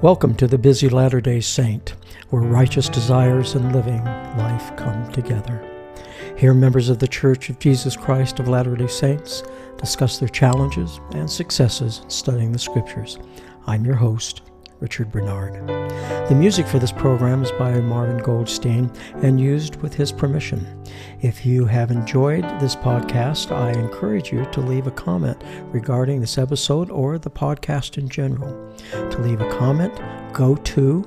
Welcome to the Busy Latter day Saint, where righteous desires and living life come together. Here, members of the Church of Jesus Christ of Latter day Saints discuss their challenges and successes in studying the Scriptures. I'm your host, Richard Bernard. The music for this program is by Marvin Goldstein and used with his permission. If you have enjoyed this podcast, I encourage you to leave a comment regarding this episode or the podcast in general. To leave a comment, go to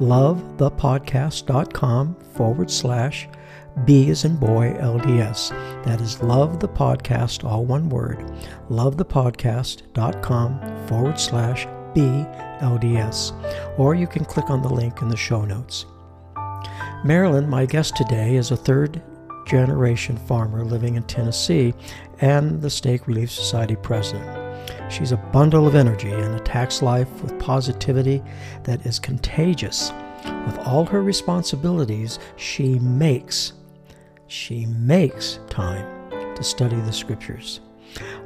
lovethepodcast.com forward slash B is in boy LDS. That is love the podcast, all one word. Lovethepodcast.com forward slash B LDS. Or you can click on the link in the show notes. Marilyn, my guest today, is a third generation farmer living in Tennessee and the Stake Relief Society president. She's a bundle of energy and attacks life with positivity that is contagious. With all her responsibilities, she makes she makes time to study the scriptures.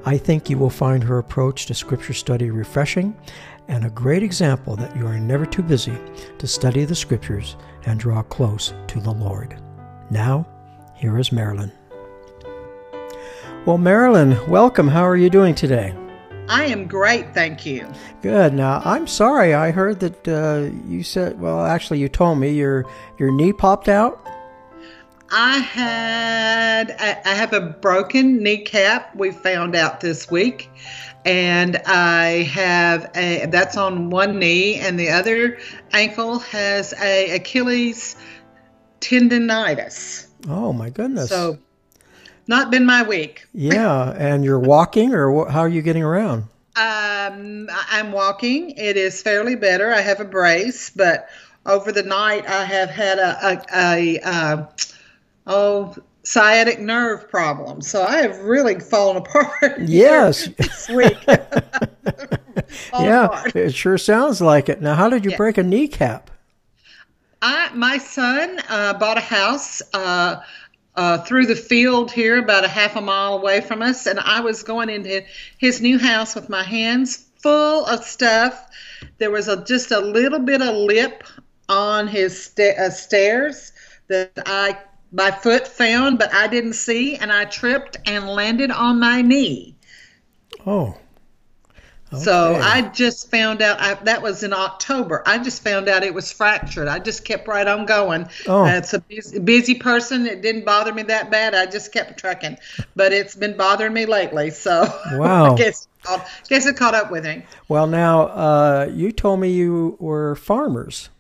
I think you will find her approach to scripture study refreshing and a great example that you are never too busy to study the scriptures and draw close to the Lord. Now, here is Marilyn. Well, Marilyn, welcome. How are you doing today? I am great, thank you. Good. Now, I'm sorry. I heard that uh, you said. Well, actually, you told me your your knee popped out. I had I have a broken kneecap. We found out this week, and I have a that's on one knee, and the other ankle has a Achilles tendonitis. Oh my goodness! So, not been my week. yeah, and you're walking, or how are you getting around? Um, I'm walking. It is fairly better. I have a brace, but over the night I have had a a, a, a uh, oh sciatic nerve problem. So I have really fallen apart. Yes. this week. yeah, apart. it sure sounds like it. Now, how did you yeah. break a kneecap? I my son uh, bought a house. Uh, uh, through the field here, about a half a mile away from us, and I was going into his new house with my hands full of stuff. There was a, just a little bit of lip on his sta- uh, stairs that I my foot found, but I didn't see, and I tripped and landed on my knee. Oh. Okay. So I just found out I, that was in October. I just found out it was fractured. I just kept right on going. Oh. Uh, it's a busy, busy, person. It didn't bother me that bad. I just kept trucking, but it's been bothering me lately. So wow. I guess, I guess it caught up with me. Well, now uh, you told me you were farmers.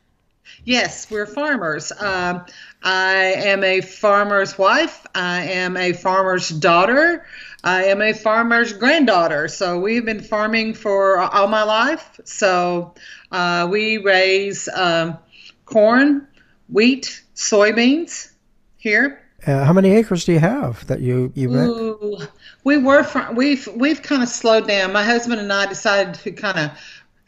Yes, we're farmers. Um, I am a farmer's wife. I am a farmer's daughter. I am a farmer's granddaughter. So we've been farming for all my life. So uh, we raise um, corn, wheat, soybeans here. Uh, how many acres do you have that you you? Ooh, we were from, we've we've kind of slowed down. My husband and I decided to kind of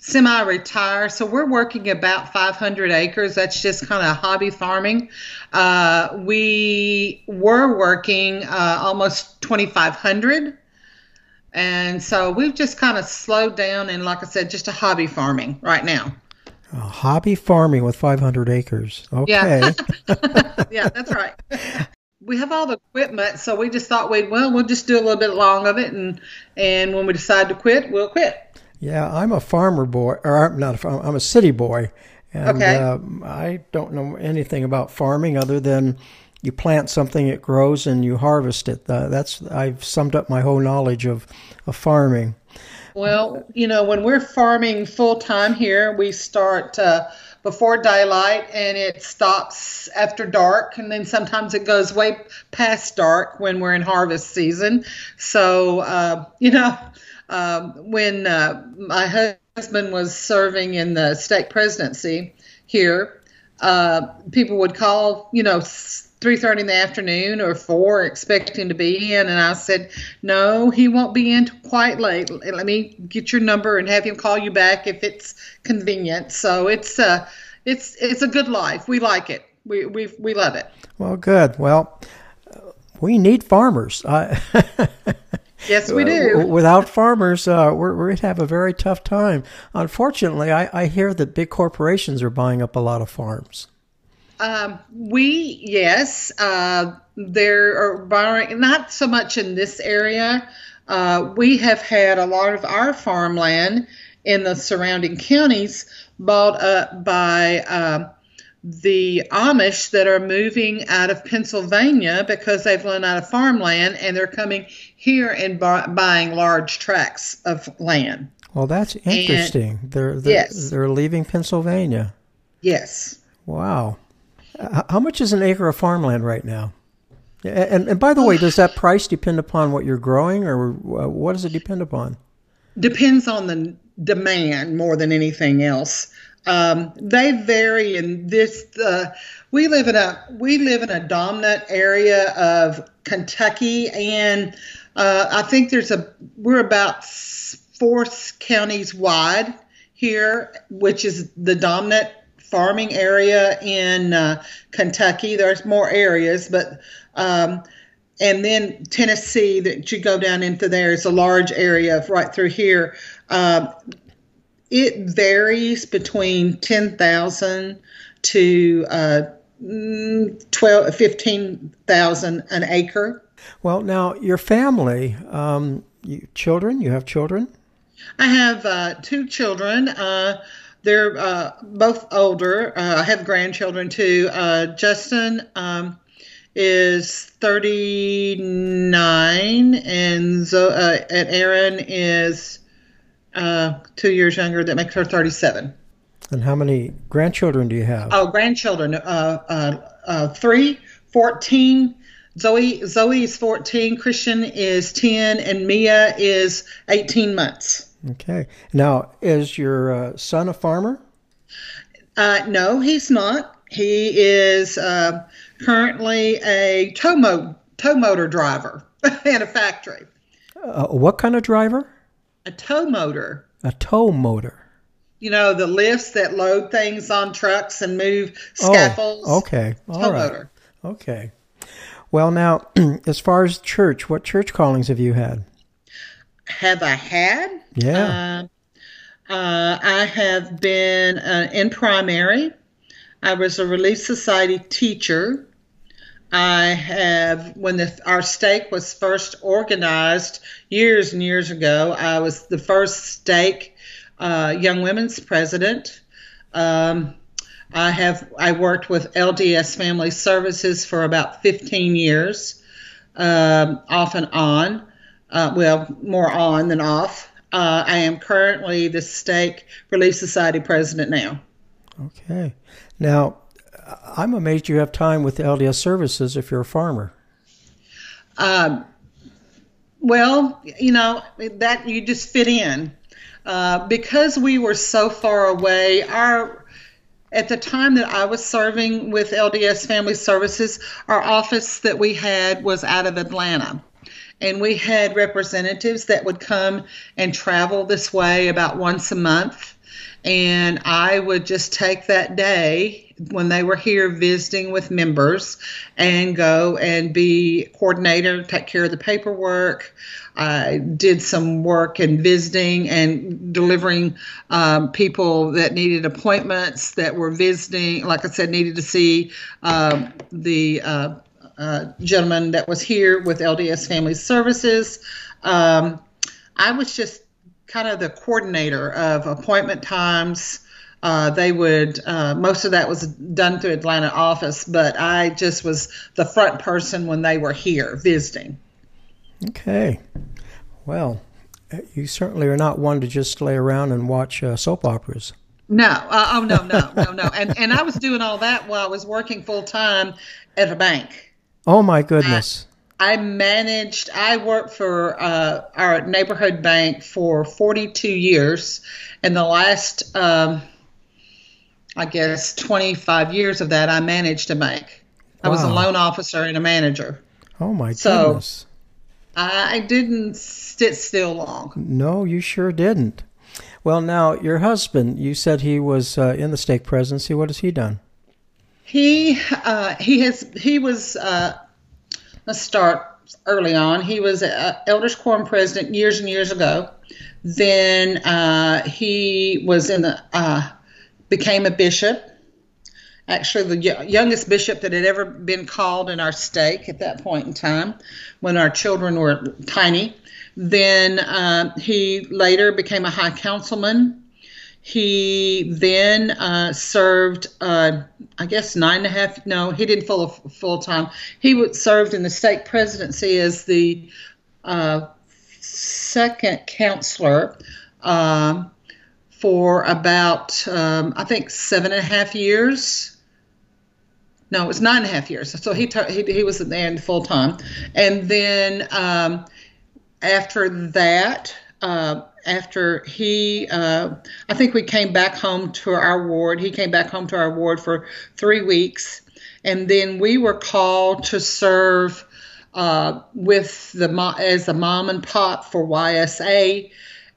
semi-retire so we're working about 500 acres. That's just kind of hobby farming. Uh, we were working uh, almost 2500 and so we've just kind of slowed down and like i said just a hobby farming right now. Hobby farming with 500 acres. Okay. Yeah, yeah that's right. We have all the equipment so we just thought we'd well we'll just do a little bit long of it and and when we decide to quit we'll quit yeah, I'm a farmer boy, or I'm not. A farmer, I'm a city boy, and okay. uh, I don't know anything about farming other than you plant something, it grows, and you harvest it. Uh, that's I've summed up my whole knowledge of, of farming. Well, you know, when we're farming full time here, we start uh, before daylight and it stops after dark, and then sometimes it goes way past dark when we're in harvest season. So, uh, you know um, when uh, my husband was serving in the stake presidency here, uh, people would call, you know, 3.30 in the afternoon or 4 expecting to be in. And i said no he won't be in quite late. Let me get your number and have him call you back if it's convenient. So it's uh it's it's a good life. We like it. We we, we love it. Well good. Well we need farmers Yes, we do. Uh, without farmers, uh, we're, we'd have a very tough time. Unfortunately, I, I hear that big corporations are buying up a lot of farms. Um, we yes, uh, there are borrowing not so much in this area. Uh, we have had a lot of our farmland in the surrounding counties bought up by uh, the Amish that are moving out of Pennsylvania because they've run out of farmland and they're coming here and bu- buying large tracts of land. Well, that's interesting. And, they're they're, yes. they're leaving Pennsylvania. Yes. Wow. How much is an acre of farmland right now? And, and by the way, does that price depend upon what you're growing, or uh, what does it depend upon? Depends on the demand more than anything else. Um, they vary in this. Uh, we live in a we live in a dominant area of Kentucky, and uh, I think there's a we're about four counties wide here, which is the dominant farming area in uh, Kentucky. There's more areas, but um, and then Tennessee that you go down into there is a large area right through here. Um, it varies between 10,000 to uh, mm, 12, 15,000 an acre. Well, now your family, um, you, children, you have children? I have uh, two children. Uh, they're uh, both older. Uh, I have grandchildren too. Uh, Justin um, is 39, and Zo- uh, and Aaron is uh, two years younger. That makes her 37. And how many grandchildren do you have? Oh, grandchildren. Uh, three, 14. Zoe Zoe is 14, Christian is 10, and Mia is 18 months. Okay. Now, is your uh, son a farmer? Uh, no, he's not. He is uh, currently a tow, mo- tow motor driver in a factory. Uh, what kind of driver? A tow motor. A tow motor. You know, the lifts that load things on trucks and move scaffolds. Oh, okay. All tow right. motor. Okay. Well, now, as far as church, what church callings have you had? have I had? Yeah. Uh, uh, I have been uh, in primary. I was a Relief Society teacher. I have, when the, our stake was first organized years and years ago, I was the first stake uh, Young Women's president. Um, I have I worked with LDS Family Services for about 15 years, um, off and on uh, well, more on than off. Uh, I am currently the Stake Relief Society president now. Okay. Now, I'm amazed you have time with LDS services if you're a farmer. Um, well, you know, that you just fit in. Uh, because we were so far away, our at the time that I was serving with LDS Family Services, our office that we had was out of Atlanta and we had representatives that would come and travel this way about once a month. And I would just take that day when they were here visiting with members and go and be coordinator, take care of the paperwork. I did some work in visiting and delivering um, people that needed appointments that were visiting, like I said, needed to see um, the uh, uh, gentleman that was here with LDS Family Services. Um, I was just kind of the coordinator of appointment times. Uh, they would uh, most of that was done through Atlanta office, but I just was the front person when they were here visiting. Okay, well, you certainly are not one to just lay around and watch uh, soap operas. No, uh, oh no, no, no, no, and and I was doing all that while I was working full time at a bank. Oh my goodness. I, managed, I worked for uh, our neighborhood bank for 42 years. And the last, um, I guess, 25 years of that, I managed a bank. Wow. I was a loan officer and a manager. Oh my so goodness. I didn't sit still long. No, you sure didn't. Well, now, your husband, you said he was uh, in the stake presidency. What has he done? He uh, he has he was uh, let's start early on. He was elders quorum president years and years ago. Then uh, he was in the uh, became a bishop. Actually, the youngest bishop that had ever been called in our stake at that point in time, when our children were tiny. Then uh, he later became a high councilman he then uh, served, uh, I guess, nine and a half. No, he didn't full full time. He served in the stake presidency as the uh, second counselor um, for about, um, I think, seven and a half years. No, it was nine and a half years. So he he, he was there full time, and then um, after that. Uh, after he, uh, I think we came back home to our ward. He came back home to our ward for three weeks, and then we were called to serve uh, with the as a mom and pop for YSA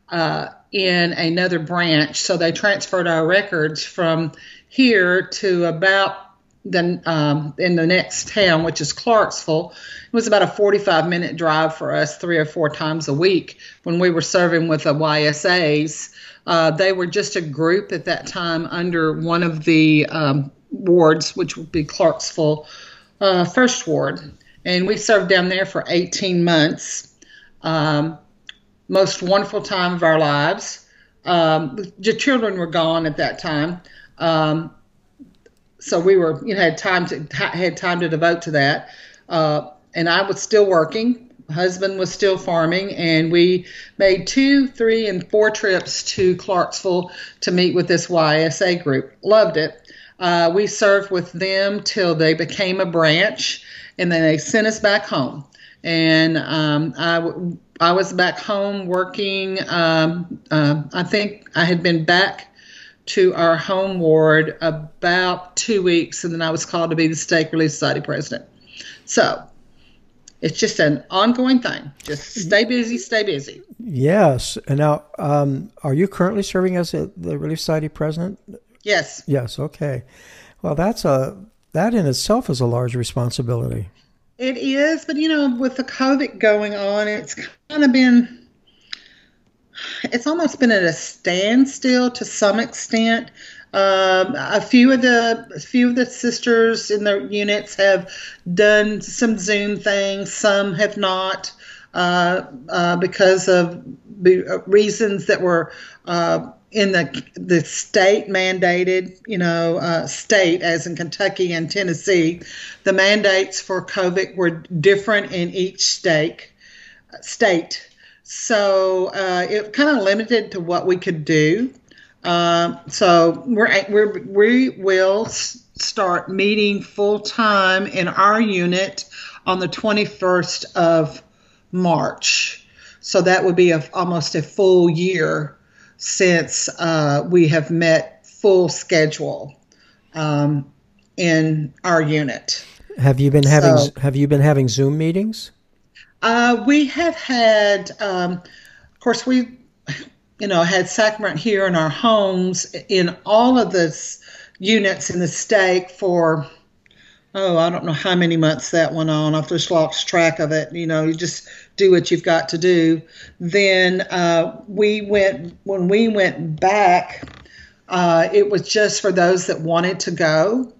uh, in another branch. So they transferred our records from here to about the um, in the next town, which is Clarksville. It was about a 45 minute drive for us, three or four times a week when we were serving with the YSAs. Uh, they were just a group at that time under one of the um, wards, which would be Clarksville uh, First Ward, and we served down there for 18 months. Um, most wonderful time of our lives. Um, the children were gone at that time. Um, so we were you know had time to had time to devote to that. Uh, and i was still working. Husband was still farming. And we made two three and four trips to clarksville to meet with this ysa group. Loved it. Uh, we served with them till they became a branch and then they sent us back home. And um, I, I was back home working um, uh, i think i had been back to our home ward about two weeks, and then I was called to be the Stake Relief Society president. So it's just an ongoing thing. Just stay busy, stay busy. Yes. And now, um, are you currently serving as a, the Relief Society president? Yes. Yes. Okay. Well, that's a that in itself is a large responsibility. It is, but you know, with the COVID going on, it's kind of been it's almost been at a standstill to some extent. Um, a few of the a few of the sisters in the units have done some Zoom things. Some have not uh, uh, because of reasons that were uh, in the the state mandated. You know, uh, state as in Kentucky and Tennessee, the mandates for COVID were different in each state. State so uh, it kind of limited to what we could do. Uh, so we're, we're we will start meeting full time in our unit on the 21st of March. So that would be a, almost a full year since uh, we have met full schedule um, in our unit. Have you been having so, Have you been having Zoom meetings? Uh, we have had, um, of course, we, you know, had sacrament here in our homes in all of the units in the stake for, oh, I don't know how many months that went on. I've just lost track of it. You know, you just do what you've got to do. Then uh, we went, when we went back, uh, it was just for those that wanted to go.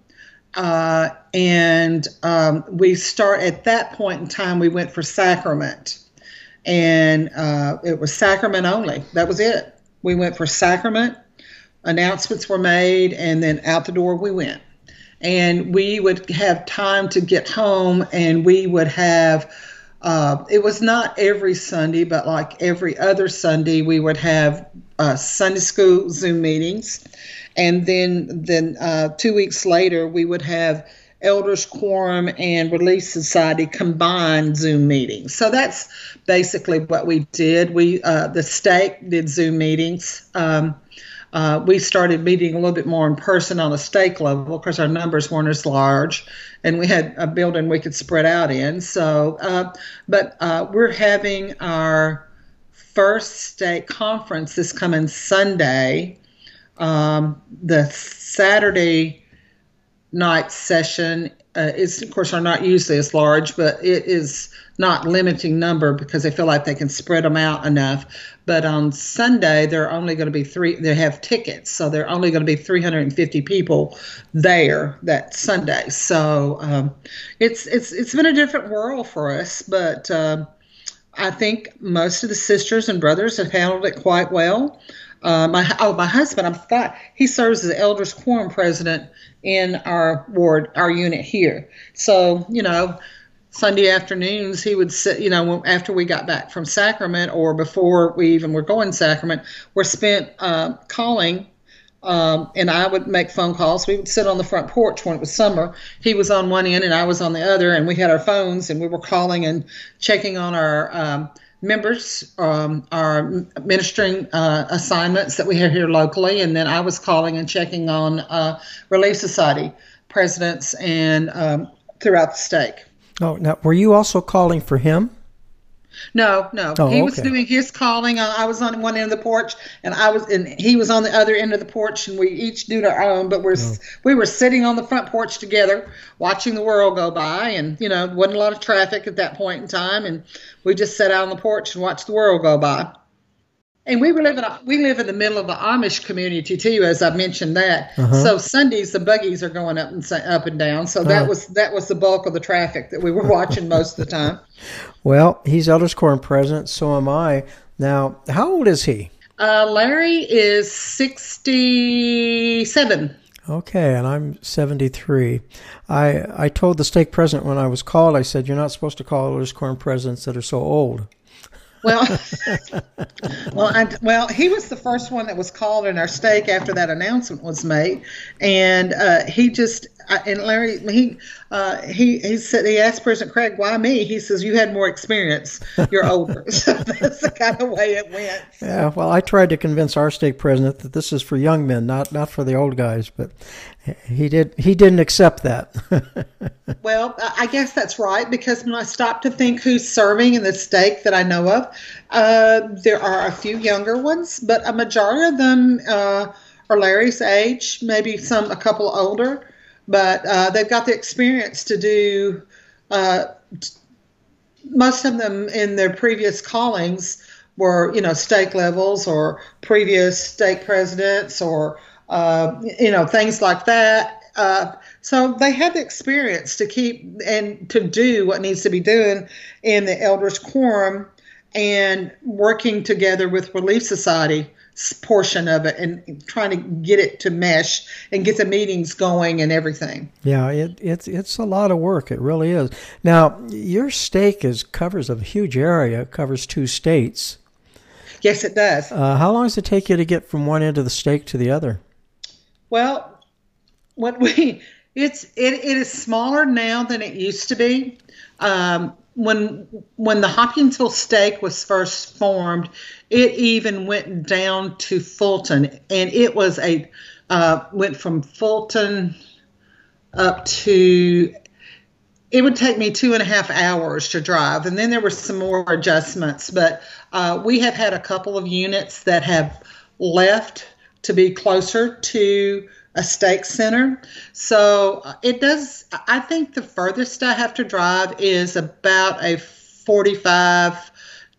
Uh, and um, we start at that point in time, we went for sacrament. And uh, it was sacrament only. That was it. We went for sacrament. Announcements were made, and then out the door we went. And we would have time to get home, and we would have uh, it was not every Sunday, but like every other Sunday, we would have uh, Sunday school Zoom meetings, and then then uh, two weeks later we would have elders quorum and relief society combined zoom meetings. So that's basically what we did. We uh, the stake did zoom meetings. Um, uh, we started meeting a little bit more in person on a stake level because our numbers weren't as large and we had a building we could spread out in. So uh, but uh, we're having our first stake conference this coming sunday um, the Saturday night session uh, it's of course are not usually as large, but it is not limiting number because they feel like they can spread them out enough. But on Sunday, they're only going to be three. They have tickets, so they're only going to be 350 people there that Sunday. So um, it's it's it's been a different world for us, but. Uh, I think most of the sisters and brothers have handled it quite well. Uh, my oh my husband, I thought he serves as elders quorum president in our ward, our unit here. So you know, Sunday afternoons he would sit. You know, after we got back from Sacrament or before we even were going Sacrament, were spent uh, calling. Um, and I would make phone calls. We would sit on the front porch when it was summer. He was on one end and I was on the other, and we had our phones and we were calling and checking on our um, members, um, our ministering uh, assignments that we have here locally, and then I was calling and checking on uh, Relief Society presidents and um, throughout the stake. Oh, now were you also calling for him? No, no. Oh, he was okay. doing his calling. I was on one end of the porch, and I was, and he was on the other end of the porch, and we each did our own. But we're Oh. we were sitting on the front porch together, watching the world go by, and you know, wasn't a lot of traffic at that point in time, and we just sat out on the porch and watched the world go by. And we live in a, we live in the middle of the Amish community too, as I mentioned that. Uh-huh. So Sundays the buggies are going up and up and down. So that Oh. was that was the bulk of the traffic that we were watching most of the time. Well, he's Elders Quorum president, so am I. Now, how old is he? Uh, Larry is 67. Okay, and I'm 73. I I told the stake president when I was called, I said, you're not supposed to call Elders Quorum presidents that are so old. Well, well, I, well, he was the first one that was called in our stake after that announcement was made, and uh, he just uh, and Larry he uh, he he said he asked President Craig why me. He says you had more experience. You're older, so that's the kind of way it went. Yeah, well, I tried to convince our stake president that this is for young men, not not for the old guys, but he did he didn't accept that. Well, I guess that's right because when I stop to think who's serving in the stake that I know of, uh, there are a few younger ones, but a majority of them uh, are Larry's age, maybe some a couple older, but uh, they've got the experience to do. Uh, most of them in their previous callings were, you know, stake levels or previous stake presidents or, uh, you know, things like that. Uh, so they have the experience to keep and to do what needs to be done in the elders quorum and working together with Relief Society portion of it and trying to get it to mesh and get the meetings going and everything. yeah, it, it's it's a lot of work. It really is. Now, your stake is covers a huge area. It covers two states. Yes, it does. Uh, how long does it take you to get from one end of the stake to the other? Well, what we it's it, it is smaller now than it used to be. Um, when when the Hopkinsville stake was first formed, it even went down to Fulton, and it was a uh, went from Fulton up to it would take me two and a half hours to drive, and then there were some more adjustments. But uh, we have had a couple of units that have left to be closer to a stake center. So uh, it does. I think the furthest I have to drive is about a 45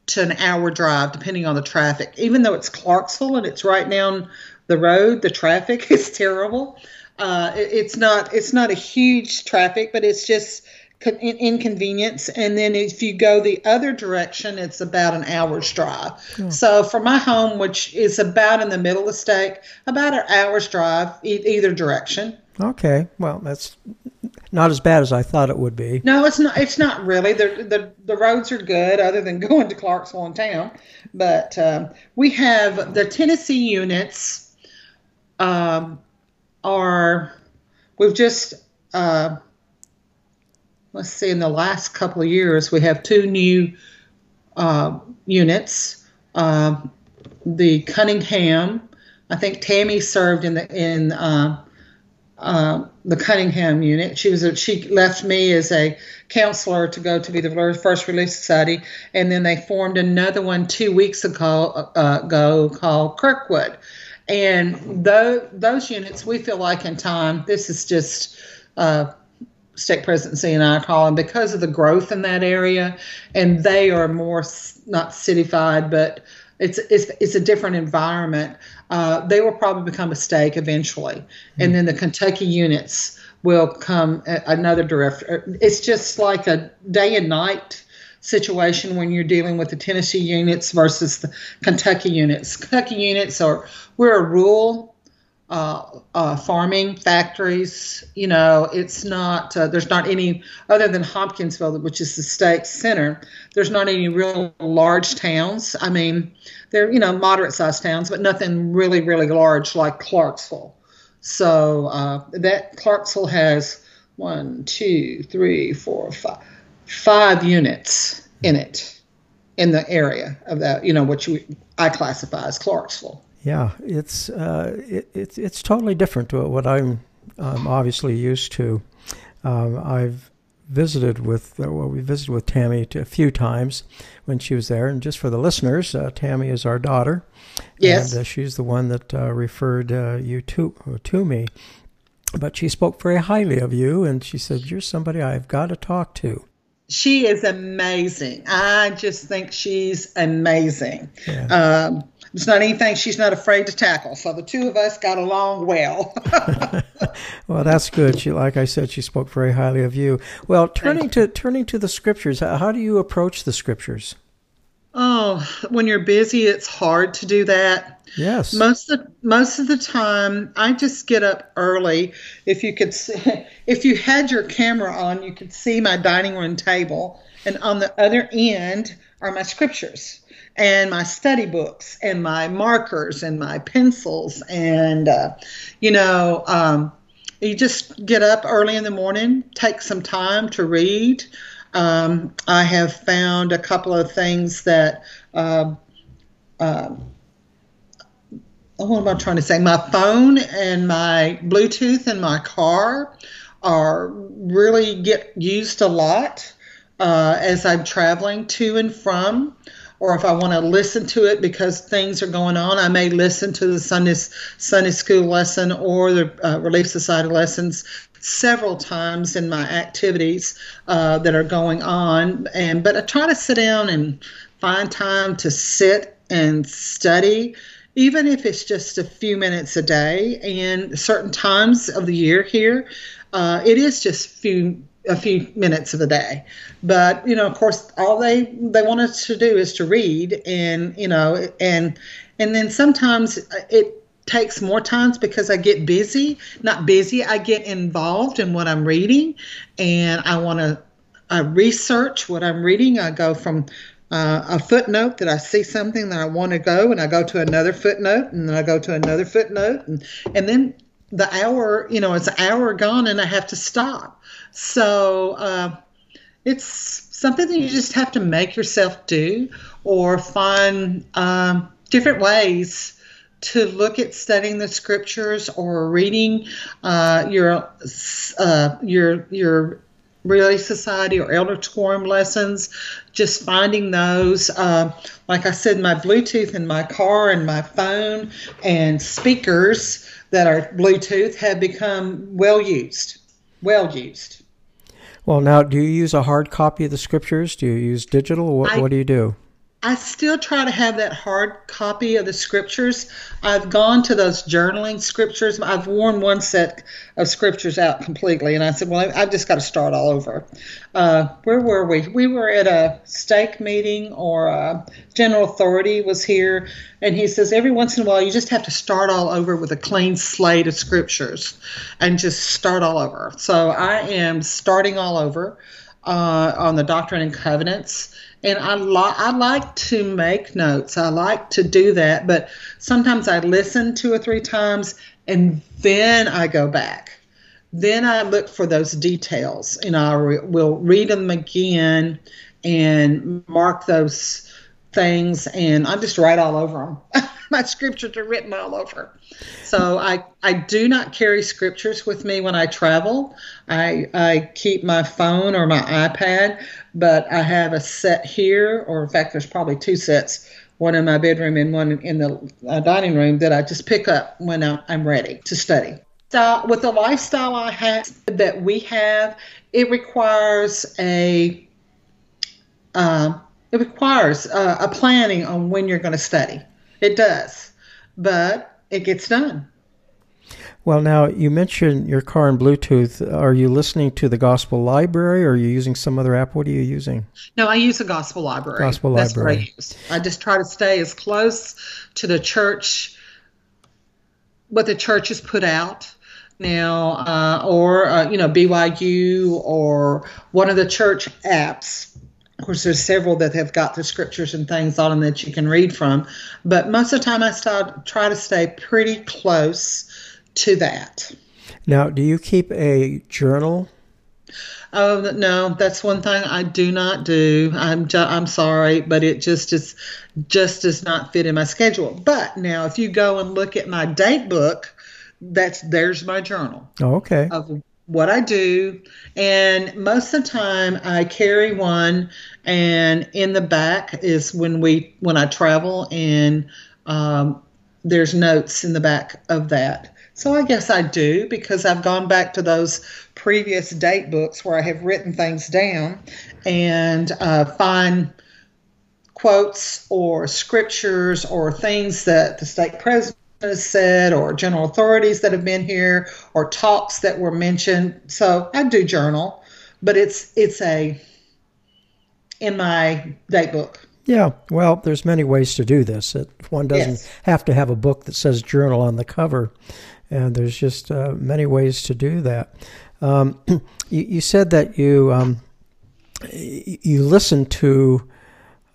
to an hour drive, depending on the traffic. Even though it's Clarksville and it's right down the road, the traffic is terrible. Uh, it, it's not it's not a huge traffic, but it's just inconvenience. And then if you go the other direction, it's about an hour's drive. So for my home, which is about in the middle of the stake, about an hour's drive e- either direction. Okay, well, that's not as bad as I thought it would be. No, it's not. It's not really. The the, the roads are good, other than going to Clarksville in town. But um, we have the Tennessee units. Um, are we've just uh, let's see. In the last couple of years, we have two new uh, units. Um the Cunningham. I think Tammy served in the in. Uh, uh, the Cunningham unit. She was a, she left me as a counselor to go to be the first Relief Society, and then they formed another one two weeks ago, uh, ago called Kirkwood. And those those units, we feel like in time, this is just state presidency and alcohol, and because of the growth in that area, and they are more not cityfied, but it's it's it's a different environment. Uh, they will probably become a stake eventually, mm-hmm. and then the Kentucky units will come another director. It's just like a day and night situation when you're dealing with the Tennessee units versus the Kentucky units. Kentucky units are we're a rural uh, uh, farming factories. You know, it's not, uh, there's not any, other than Hopkinsville, which is the stake center, there's not any real large towns. I mean, they're, you know, moderate sized towns, but nothing really, really large like Clarksville. So uh, that Clarksville has one, two, three, four, five, five units in it in the area of that, you know, which I classify as Clarksville. Yeah, it's uh, it, it's it's totally different to what I'm um, obviously used to. Um, I've visited with uh, well, we visited with Tammy a few times when she was there, and just for the listeners, uh, Tammy is our daughter. Yes, and uh, she's the one that uh, referred uh, you to to me. But she spoke very highly of you, and she said you're somebody I've got to talk to. She is amazing. I just think she's amazing. Yeah. Um, it's not anything she's not afraid to tackle. So the two of us got along well. well, that's good. She, like I said, she spoke very highly of you. Well, turning to turning to the scriptures, how do you approach the scriptures? Oh, when you're busy, it's hard to do that. Yes. Most of most of the time, I just get up early. If you could, see, if you had your camera on, you could see my dining room table, and on the other end are my scriptures and my study books and my markers and my pencils and uh, you know um, you just get up early in the morning take some time to read. Um, i have found a couple of things that uh, uh, what am i trying to say? My phone and my bluetooth in my car are really get used a lot uh, as i'm traveling to and from or if I want to listen to it because things are going on, I may listen to the Sunday Sunday school lesson or the uh, Relief Society lessons several times in my activities uh, that are going on. And but I try to sit down and find time to sit and study. Even if it's just a few minutes a day, and certain times of the year here, uh, it is just few a few minutes of the day. But you know, of course, all they they want us to do is to read, and you know, and and then sometimes it takes more times because I get busy. Not busy, I get involved in what I'm reading, and I want to I research what I'm reading. I go from uh, a footnote that I see something that I want to go, and I go to another footnote, and then I go to another footnote, and and then the hour, you know, it's an hour gone, and I have to stop. So uh, it's something that you just have to make yourself do or find um, different ways to look at studying the scriptures or reading uh, your uh, your your Relief Society or Elder Quorum lessons, just finding those. Uh, like I said, my Bluetooth in my car and my phone and speakers that are Bluetooth have become well used. Well used. Well, now, do you use a hard copy of the scriptures? Do you use digital? What, I, what do you do? I still try to have that hard copy of the scriptures. I've gone to those journaling scriptures. I've worn one set of scriptures out completely, and I said, "Well, I've just got to start all over." Uh, where were we? We were at a stake meeting, or a general authority was here, and he says every once in a while you just have to start all over with a clean slate of scriptures, and just start all over. So I am starting all over uh, on the Doctrine and Covenants and I, li- I like to make notes. I like to do that, but sometimes I listen two or three times and then I go back. Then I look for those details and I re- will read them again and mark those things and I just write all over them. My scriptures are written all over. So I, I do not carry scriptures with me when I travel. I, I keep my phone or my iPad, but I have a set here, or in fact, there's probably two sets one in my bedroom and one in the uh, dining room that I just pick up when I'm ready to study. lifestyle with the lifestyle I have that we have, it requires a uh, it requires uh, a planning on when you're going to study. It does, but it gets done. Well, now you mentioned your car and Bluetooth. Are you listening to the Gospel Library or are you using some other app? What are you using? No, I use the Gospel Library. Gospel That's Library. what I use. I just try to stay as close to the church, what the church has put out now, uh, or uh, you know BYU or one of the church apps. Of course, there's several that have got the scriptures and things on them that you can read from, but most of the time I start, try to stay pretty close to that. Now, do you keep a journal? Oh no, that's one thing I do not do. I'm ju- I'm sorry, but it just is just does not fit in my schedule. But now, if you go and look at my date book, that's there's my journal Oh, okay. of what I do, and most of the time I carry one, and in the back is when we when I travel, and um, there's notes in the back of that. So I guess I do because I've gone back to those previous date books where I have written things down and uh, find quotes or scriptures or things that the stake president said or general authorities that have been here or talks that were mentioned. So I do journal, but it's it's a in my date book. Yeah, well, there's many ways to do this. It, one doesn't Yes. have to have a book that says journal on the cover, and there's just uh, many ways to do that. Um, you, you said that you um, you listen to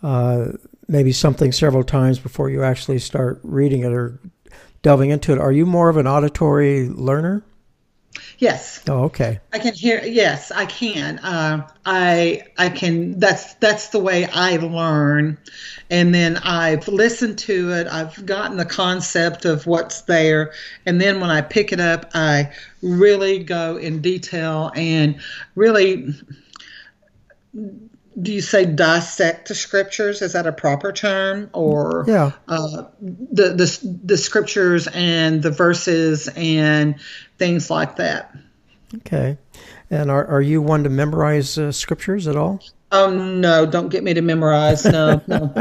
uh, maybe something several times before you actually start reading it or delving into it. Are you more of an auditory learner? Yes. Oh, okay. I can hear. Yes, I can. Uh, I I can. That's that's the way I learn, and then I've listened to it. I've gotten the concept of what's there, and then when I pick it up, I really go in detail and really. Do you say dissect the scriptures? Is that a proper term, or Yeah. uh, the the the scriptures and the verses and things like that? Okay. And are, are you one to memorize uh, scriptures at all? Oh no! Don't get me to memorize. No, no.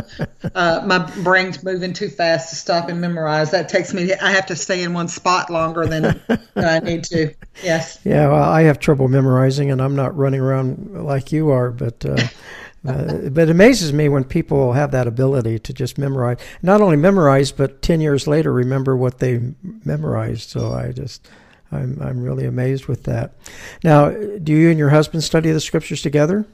Uh, my brain's moving too fast to stop and memorize. That takes me. I have to stay in one spot longer than, than I need to. Yes. Yeah, well, I have trouble memorizing, and I'm not running around like you are. But uh, uh, but it amazes me when people have that ability to just memorize, not only memorize, but ten years later remember what they memorized. So I just, I'm I'm really amazed with that. Now, do you and your husband study the scriptures together?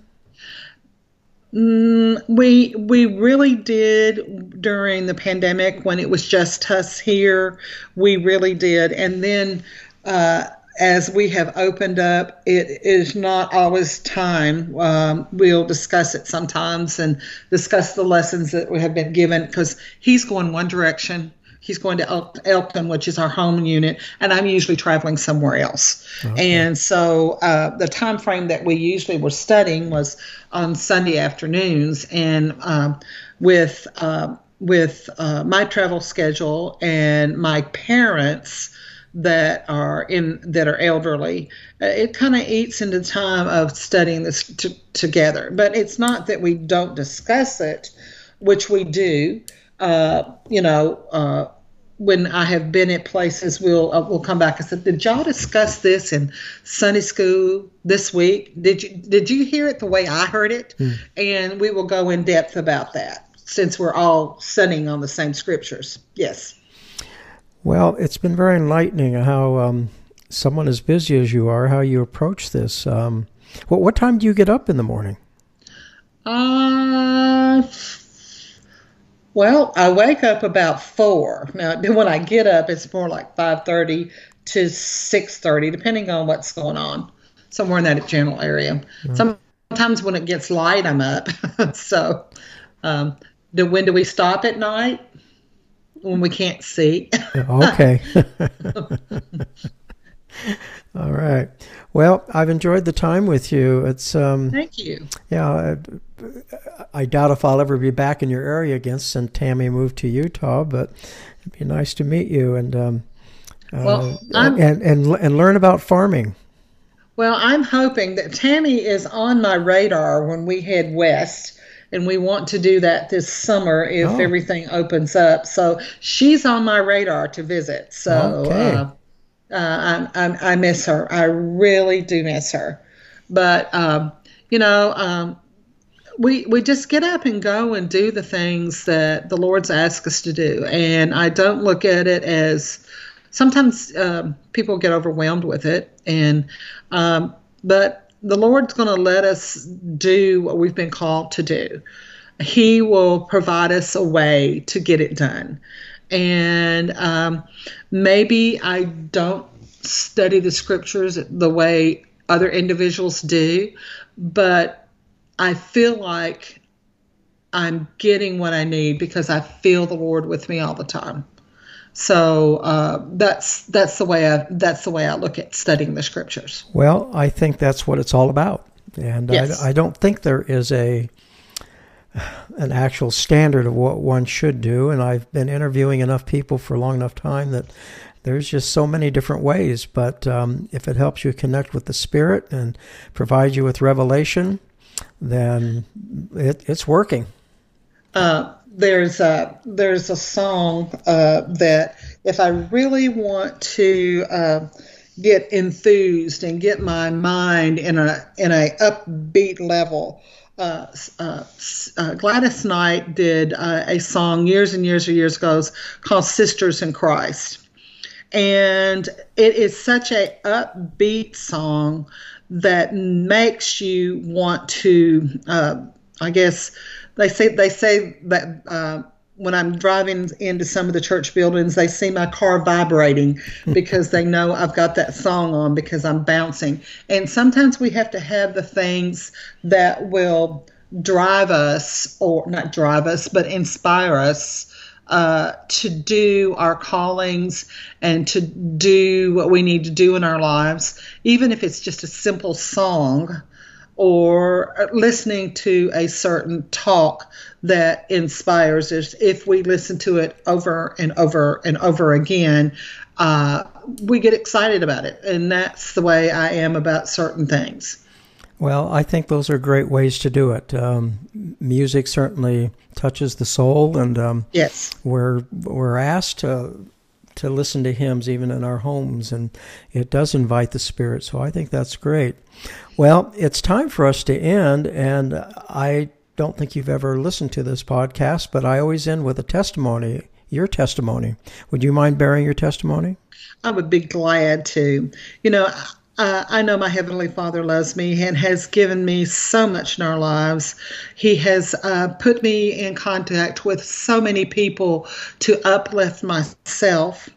Mm, we we really did during the pandemic when it was just us here. We really did, and then. Uh, as we have opened up, it is not always time. Um, we'll discuss it sometimes and discuss the lessons that we have been given because he's going one direction. He's going to El- Elkton, which is our home unit, and I'm usually traveling somewhere else. And so uh, the time frame that we usually were studying was on Sunday afternoons, and um, with uh, with uh, my travel schedule and my parents that are in that are elderly uh, it kind of eats into time of studying this t- together but it's not that we don't discuss it which we do uh, you know uh, when I have been at places, we'll uh, we'll come back and say, "Did y'all discuss this in Sunday school this week? Did you did you hear it the way I heard it?" And we will go in depth about that since we're all studying on the same scriptures. Yes. Well, it's been very enlightening how um, someone as busy as you are, how you approach this. Um, what what time do you get up in the morning? Uh, well, I wake up about four. Now, when I get up, it's more like five thirty to six thirty, depending on what's going on. Somewhere in that general area. Sometimes when it gets light, I'm up. so, um, the when do we stop at night? When we can't see. Okay. All right. Well, I've enjoyed the time with you. It's um, Thank you. yeah. I, I doubt if I'll ever be back in your area again since Tammy moved to Utah, but it'd be nice to meet you. And um, well, uh, and, and and learn about farming. Well, I'm hoping that Tammy is on my radar when we head west, and we want to do that this summer if oh. everything opens up. So she's on my radar to visit. So okay. uh, uh, I, I, I, miss her. I really do miss her. But um, you know, um, we we just get up and go and do the things that the Lord's asked us to do, and I don't look at it as sometimes um, people get overwhelmed with it, and um, but the Lord's going to let us do what we've been called to do. He will provide us a way to get it done, and um, maybe I don't study the scriptures the way other individuals do, but I feel like I'm getting what I need because I feel the Lord with me all the time. So uh, that's that's the way I that's the way I look at studying the scriptures. Well, I think that's what it's all about, and yes. I, I don't think there is a an actual standard of what one should do. And I've been interviewing enough people for a long enough time that there's just so many different ways. But um, if it helps you connect with the Spirit and provide you with revelation, then it, it's working. Uh, there's a there's a song uh, that if I really want to uh, get enthused and get my mind in a in a upbeat level. Uh, uh, uh Gladys Knight did uh, a song years and years and years ago called "Sisters in Christ," and it is such a upbeat song that makes you want to uh, i guess they say they say that uh, when i'm driving into some of the church buildings they see my car vibrating because they know i've got that song on because i'm bouncing. And sometimes we have to have the things that will drive us or not drive us but inspire us uh, to do our callings and to do what we need to do in our lives, even if it's just a simple song or listening to a certain talk that inspires us. If we listen to it over and over and over again, uh, we get excited about it. And that's the way I am about certain things. Well, I think those are great ways to do it. Um, music certainly touches the soul, and um, yes, we're we're asked to to listen to hymns even in our homes, and it does invite the spirit. So I think that's great. Well, it's time for us to end, and I don't think you've ever listened to this podcast, but I always end with a testimony. Your testimony. Would you mind bearing your testimony? I would be glad to. You know, uh, I know my Heavenly Father loves me and has given me so much in our lives. He has uh, put me in contact with so many people to uplift myself.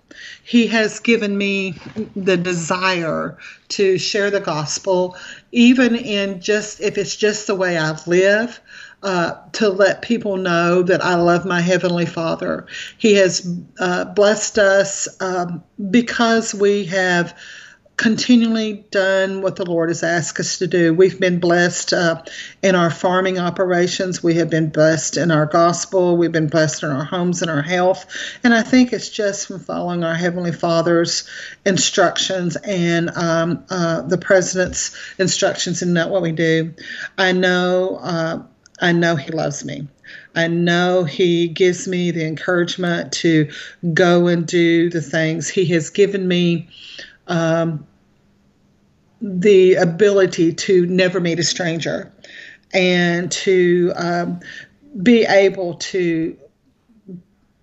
He has given me the desire to share the gospel, even in just if it's just the way I live. Uh, to let people know that I love my Heavenly Father. He has uh, blessed us um, because we have continually done what the Lord has asked us to do. We've been blessed uh, in our farming operations. We have been blessed in our gospel. We've been blessed in our homes and our health. And I think it's just from following our Heavenly Father's instructions and um, uh, the President's instructions and not what we do. I know. Uh, I know He loves me. I know He gives me the encouragement to go and do the things He has given me. Um, the ability to never meet a stranger and to um, be able to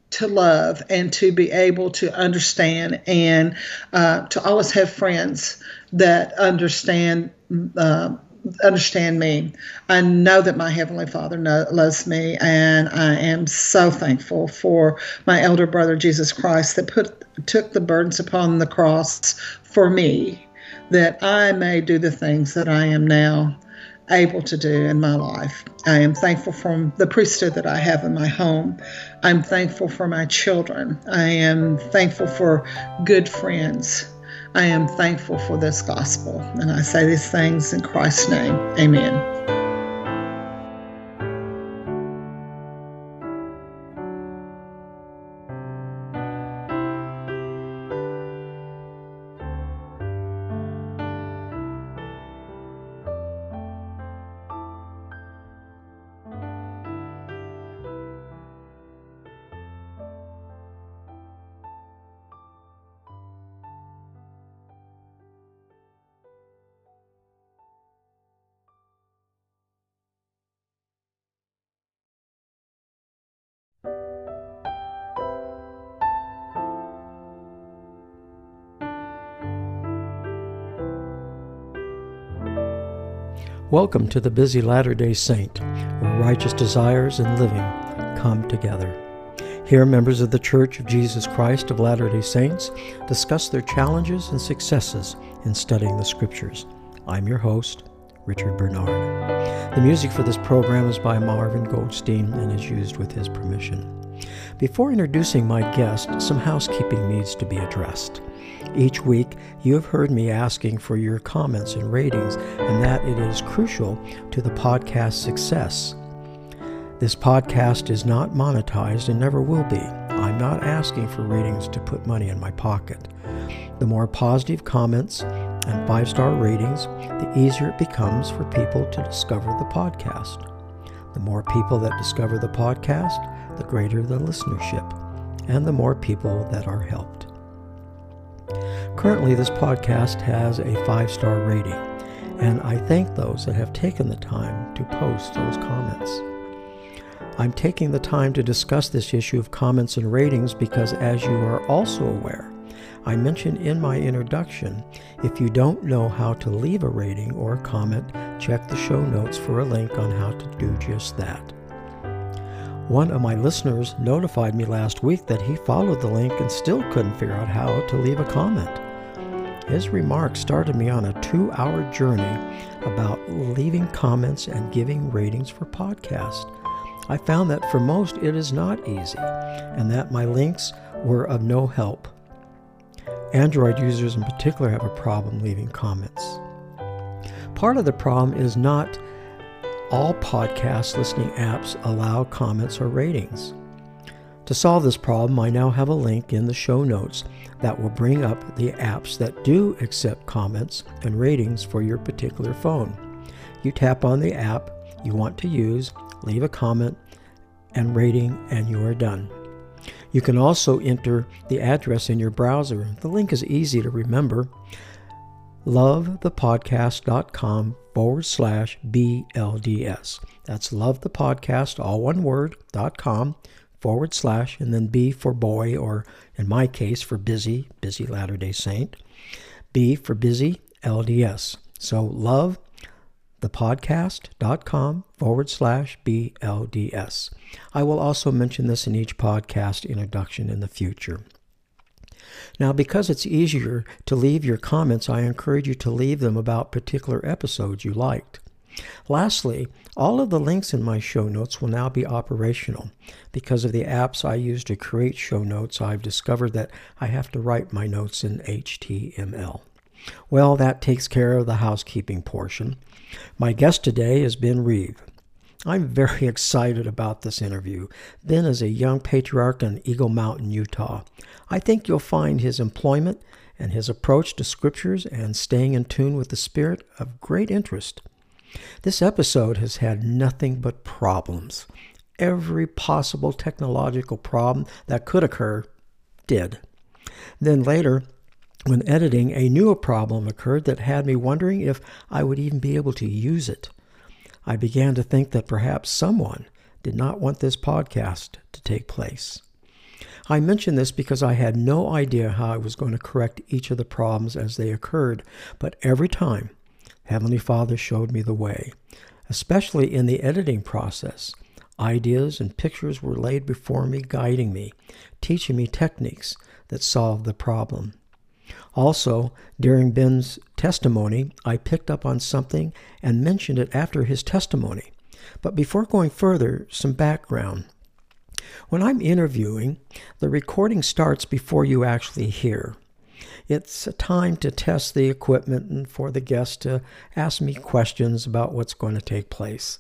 to love and to be able to understand and uh, to always have friends that understand uh, understand me. I know that my heavenly Father know, loves me, and I am so thankful for my elder brother Jesus Christ that put took the burdens upon the cross for me that I may do the things that I am now able to do in my life. I am thankful for the priesthood that I have in my home. I'm thankful for my children. I am thankful for good friends. I am thankful for this gospel. And I say these things in Christ's name. Amen. Welcome to the Busy Latter day Saint, where righteous desires and living come together. Here, members of the Church of Jesus Christ of Latter day Saints discuss their challenges and successes in studying the Scriptures. I'm your host, Richard Bernard. The music for this program is by Marvin Goldstein and is used with his permission. Before introducing my guest, some housekeeping needs to be addressed. Each week, you have heard me asking for your comments and ratings, and that it is crucial to the podcast's success. This podcast is not monetized and never will be. I'm not asking for ratings to put money in my pocket. The more positive comments and five star ratings, the easier it becomes for people to discover the podcast. The more people that discover the podcast, the greater the listenership, and the more people that are helped. Currently, this podcast has a five star rating, and I thank those that have taken the time to post those comments. I'm taking the time to discuss this issue of comments and ratings because, as you are also aware, I mentioned in my introduction if you don't know how to leave a rating or a comment, check the show notes for a link on how to do just that. One of my listeners notified me last week that he followed the link and still couldn't figure out how to leave a comment. His remarks started me on a two hour journey about leaving comments and giving ratings for podcasts. I found that for most it is not easy, and that my links were of no help. Android users in particular have a problem leaving comments. Part of the problem is not all podcast listening apps allow comments or ratings. To solve this problem, I now have a link in the show notes that will bring up the apps that do accept comments and ratings for your particular phone. You tap on the app you want to use, leave a comment and rating, and you are done. You can also enter the address in your browser. The link is easy to remember lovethepodcast.com forward slash BLDS. That's lovethepodcast, all one word, dot com forward slash, and then B for boy, or in my case, for busy, busy Latter day Saint. B for busy, LDS. So love thepodcast.com forward slash BLDS. I will also mention this in each podcast introduction in the future. Now, because it's easier to leave your comments, I encourage you to leave them about particular episodes you liked. Lastly, all of the links in my show notes will now be operational. Because of the apps I use to create show notes, I've discovered that I have to write my notes in HTML. Well, that takes care of the housekeeping portion. My guest today is Ben Reaves. I'm very excited about this interview. Ben is a young patriarch in Eagle Mountain, Utah. I think you'll find his employment and his approach to scriptures and staying in tune with the Spirit of great interest. This episode has had nothing but problems. Every possible technological problem that could occur did. Then later, when editing, a newer problem occurred that had me wondering if I would even be able to use it. I began to think that perhaps someone did not want this podcast to take place. I mention this because I had no idea how I was going to correct each of the problems as they occurred, but every time Heavenly Father showed me the way, especially in the editing process. Ideas and pictures were laid before me, guiding me, teaching me techniques that solved the problem. Also, during Ben's testimony, I picked up on something and mentioned it after his testimony. But before going further, some background. When I'm interviewing, the recording starts before you actually hear. It's a time to test the equipment and for the guest to ask me questions about what's going to take place.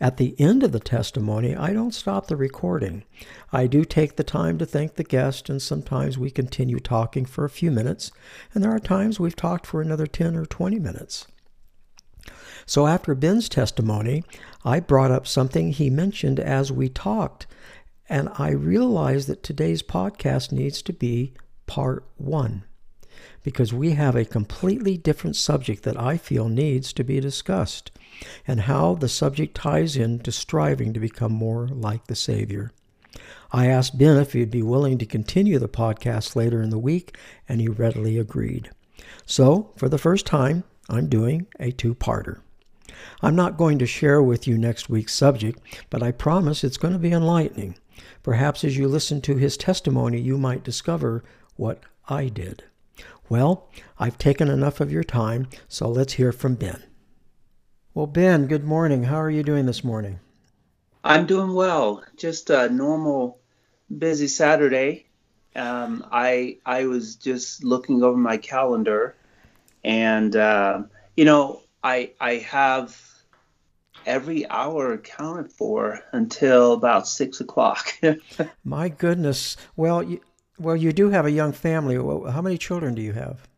At the end of the testimony, I don't stop the recording. I do take the time to thank the guest, and sometimes we continue talking for a few minutes, and there are times we've talked for another 10 or 20 minutes. So after Ben's testimony, I brought up something he mentioned as we talked, and I realized that today's podcast needs to be part one because we have a completely different subject that I feel needs to be discussed, and how the subject ties in to striving to become more like the Savior. I asked Ben if he'd be willing to continue the podcast later in the week, and he readily agreed. So, for the first time, I'm doing a two parter. I'm not going to share with you next week's subject, but I promise it's going to be enlightening. Perhaps as you listen to his testimony, you might discover what I did. Well, I've taken enough of your time, so let's hear from Ben. Well, Ben, good morning. How are you doing this morning? I'm doing well. Just a normal, busy Saturday. Um, I I was just looking over my calendar, and uh, you know, I I have every hour accounted for until about six o'clock. my goodness. Well, you, well, you do have a young family. How many children do you have?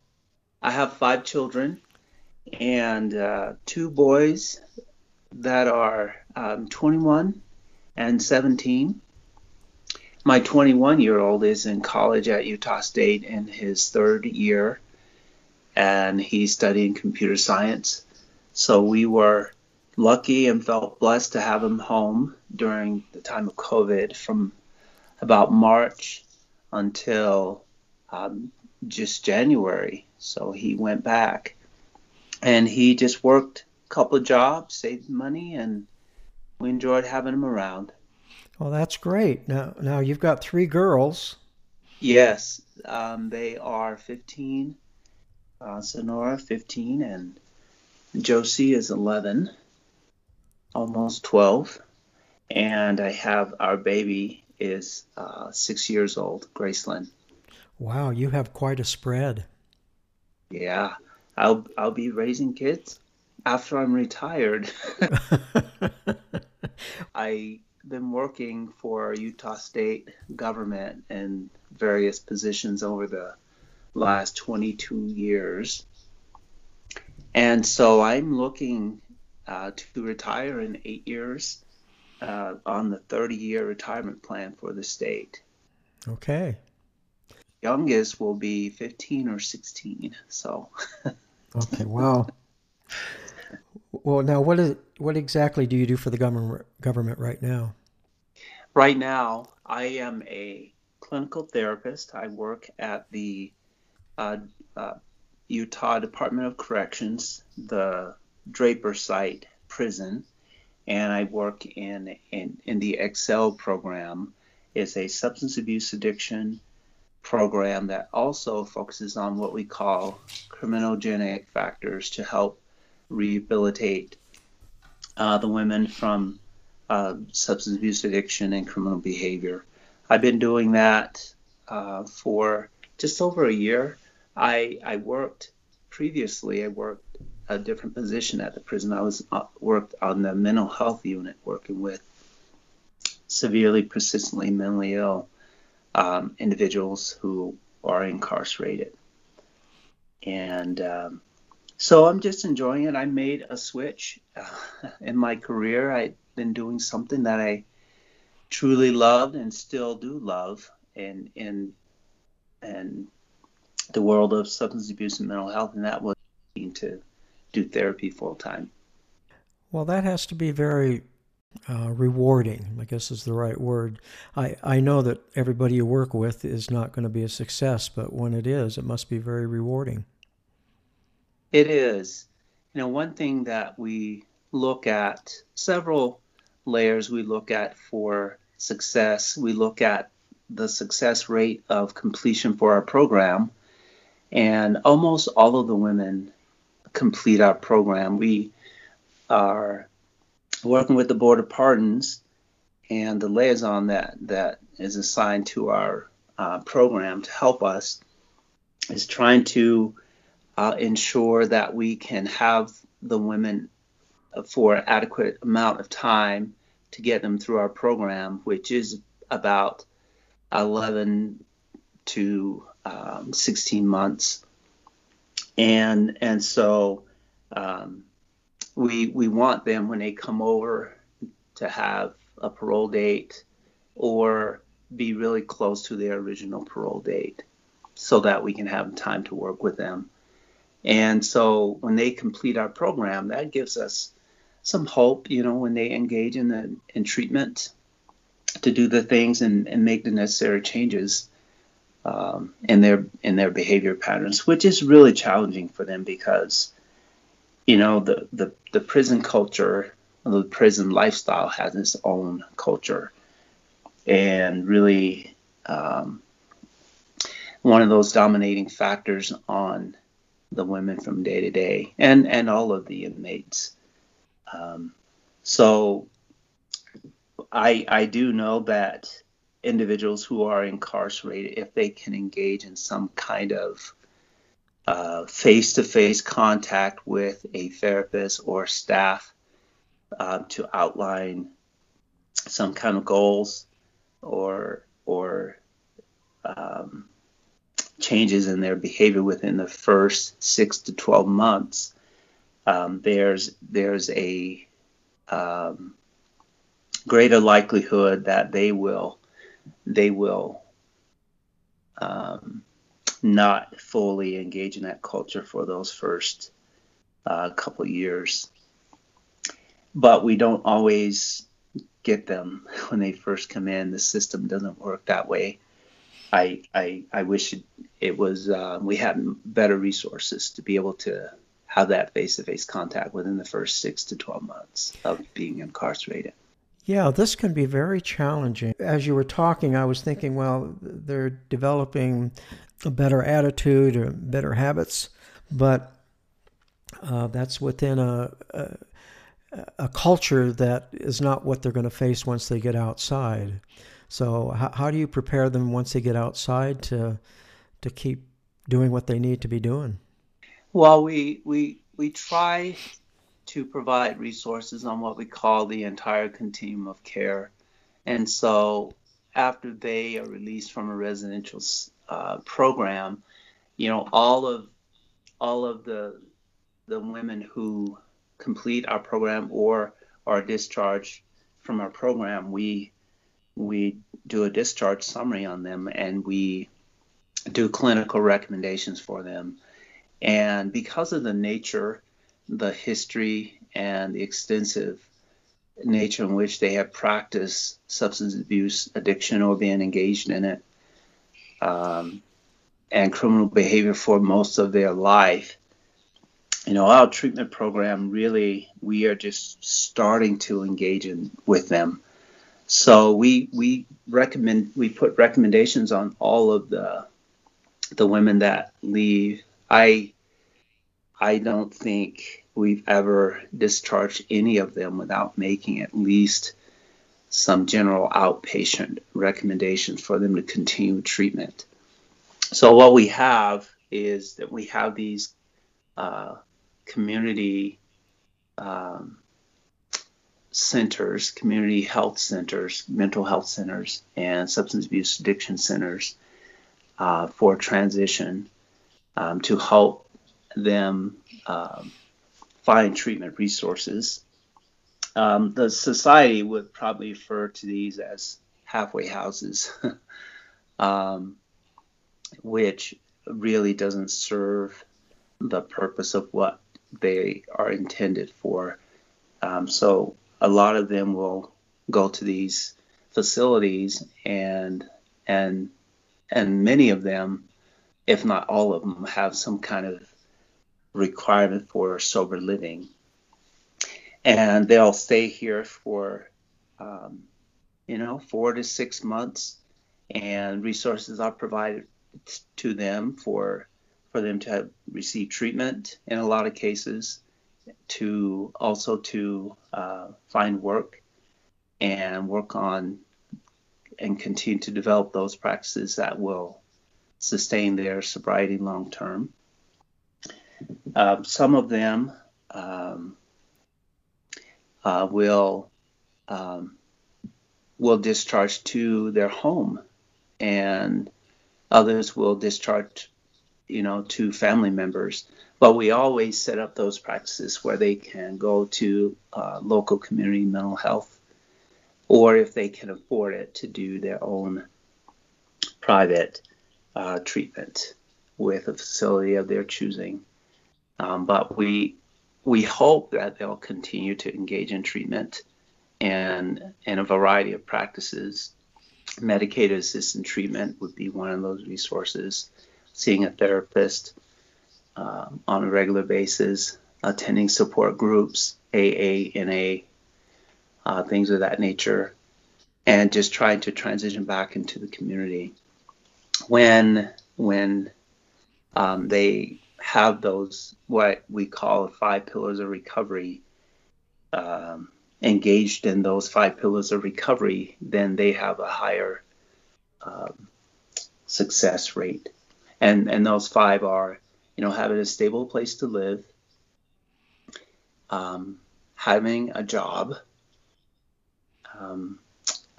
I have five children and uh, two boys that are um, 21 and 17. My 21 year old is in college at Utah State in his third year, and he's studying computer science. So we were lucky and felt blessed to have him home during the time of COVID from about March until um, just January. So he went back and he just worked a couple of jobs, saved money, and we enjoyed having him around. Well, that's great. Now, now you've got three girls. Yes, um, they are 15. Uh, Sonora, 15, and Josie is 11, almost 12. And I have our baby is uh, six years old, Gracelyn. Wow, you have quite a spread. Yeah, I'll I'll be raising kids after I'm retired. I've been working for Utah State government in various positions over the last 22 years. And so I'm looking uh, to retire in eight years uh, on the 30 year retirement plan for the state. Okay. Youngest will be 15 or 16. So. okay. Wow. Well, now what is what exactly do you do for the government government right now? Right now, I am a clinical therapist. I work at the uh, uh, Utah Department of Corrections, the Draper site prison, and I work in, in, in the Excel program. It's a substance abuse addiction program that also focuses on what we call criminogenic factors to help rehabilitate uh, the women from uh, substance abuse addiction and criminal behavior. I've been doing that uh, for just over a year. I, I worked previously, I worked a different position at the prison. I was uh, worked on the mental health unit, working with severely, persistently mentally ill um, individuals who are incarcerated. And um, so I'm just enjoying it. I made a switch uh, in my career. I've been doing something that I truly loved and still do love in in and the world of substance abuse and mental health, and that was to do therapy full time. Well, that has to be very uh, rewarding, I guess is the right word. I, I know that everybody you work with is not going to be a success, but when it is, it must be very rewarding. It is. You know, one thing that we look at, several layers we look at for success, we look at the success rate of completion for our program, and almost all of the women complete our program. We are working with the Board of Pardons and the liaison that, that is assigned to our uh, program to help us is trying to uh, ensure that we can have the women for an adequate amount of time to get them through our program, which is about 11 to um, 16 months. And and so um, we we want them when they come over to have a parole date or be really close to their original parole date so that we can have time to work with them. And so when they complete our program, that gives us some hope, you know, when they engage in the in treatment to do the things and, and make the necessary changes um, in their in their behavior patterns, which is really challenging for them because you know, the, the, the prison culture, the prison lifestyle has its own culture. And really, um, one of those dominating factors on the women from day to day and, and all of the inmates. Um, so I, I do know that individuals who are incarcerated, if they can engage in some kind of face to face contact with a therapist or staff uh, to outline some kind of goals or or um, changes in their behavior within the first six to 12 months, um, there's there's a um, greater likelihood that they will they will um, not fully engage in that culture for those first uh, couple years. But we don't always get them when they first come in. The system doesn't work that way. I I, I wish it, it was uh, we had better resources to be able to have that face-to-face contact within the first six to 12 months of being incarcerated. Yeah, this can be very challenging. As you were talking, I was thinking, well, they're developing a better attitude or better habits, but uh, that's within a, a, a culture that is not what they're going to face once they get outside. So how, how do you prepare them once they get outside to to keep doing what they need to be doing? Well, we we we try to provide resources on what we call the entire continuum of care. And so after they are released from a residential uh, program, you know, all of all of the the women who complete our program or are discharged from our program, we we do a discharge summary on them and we do clinical recommendations for them. And because of the nature the history and the extensive nature in which they have practiced substance abuse, addiction, or been engaged in it, um, and criminal behavior for most of their life. You know, our treatment program really, we are just starting to engage in with them. So we we recommend we put recommendations on all of the the women that leave. I I don't think we've ever discharged any of them without making at least some general outpatient recommendations for them to continue treatment. So what we have is that we have these uh, community um, centers, community health centers, mental health centers, and substance abuse addiction centers uh, for transition um, to help them um, find treatment resources. Um, the society would probably refer to these as halfway houses, um, which really doesn't serve the purpose of what they are intended for. Um, so a lot of them will go to these facilities and and and many of them, if not all of them, have some kind of requirement for sober living. And they'll stay here for, um, you know, four to six months, and resources are provided to them for for them to have, receive treatment in a lot of cases, to also to uh, find work and work on and continue to develop those practices that will sustain their sobriety long term. Um, some of them um, uh, will um, will discharge to their home, and others will discharge, you know, to family members. But we always set up those practices where they can go to uh, local community mental health, or if they can afford it, to do their own private uh, treatment with a facility of their choosing. Um, but we we hope that they'll continue to engage in treatment and and a variety of practices. Medicated assisted treatment would be one of those resources. Seeing a therapist um, on a regular basis, attending support groups, AA, NA, uh, things of that nature, and just trying to transition back into the community. When when um, they have those what we call five pillars of recovery um, engaged in those five pillars of recovery, then they have a higher um, success rate. And and those five are, you know, having a stable place to live, um, having a job, um,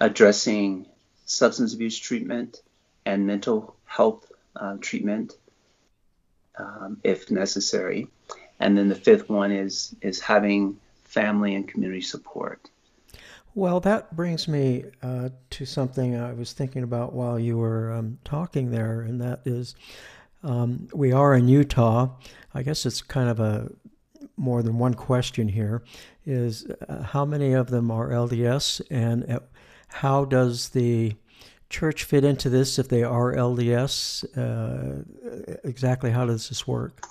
addressing substance abuse treatment and mental health uh, treatment um, if necessary. And then the fifth one is is having family and community support. Well, that brings me uh, to something I was thinking about while you were um, talking there, and that is um, we are in Utah. I guess it's kind of a more than one question here is uh, how many of them are LDS and uh, how does the church fit into this if they are LDS? Uh, exactly how does this work?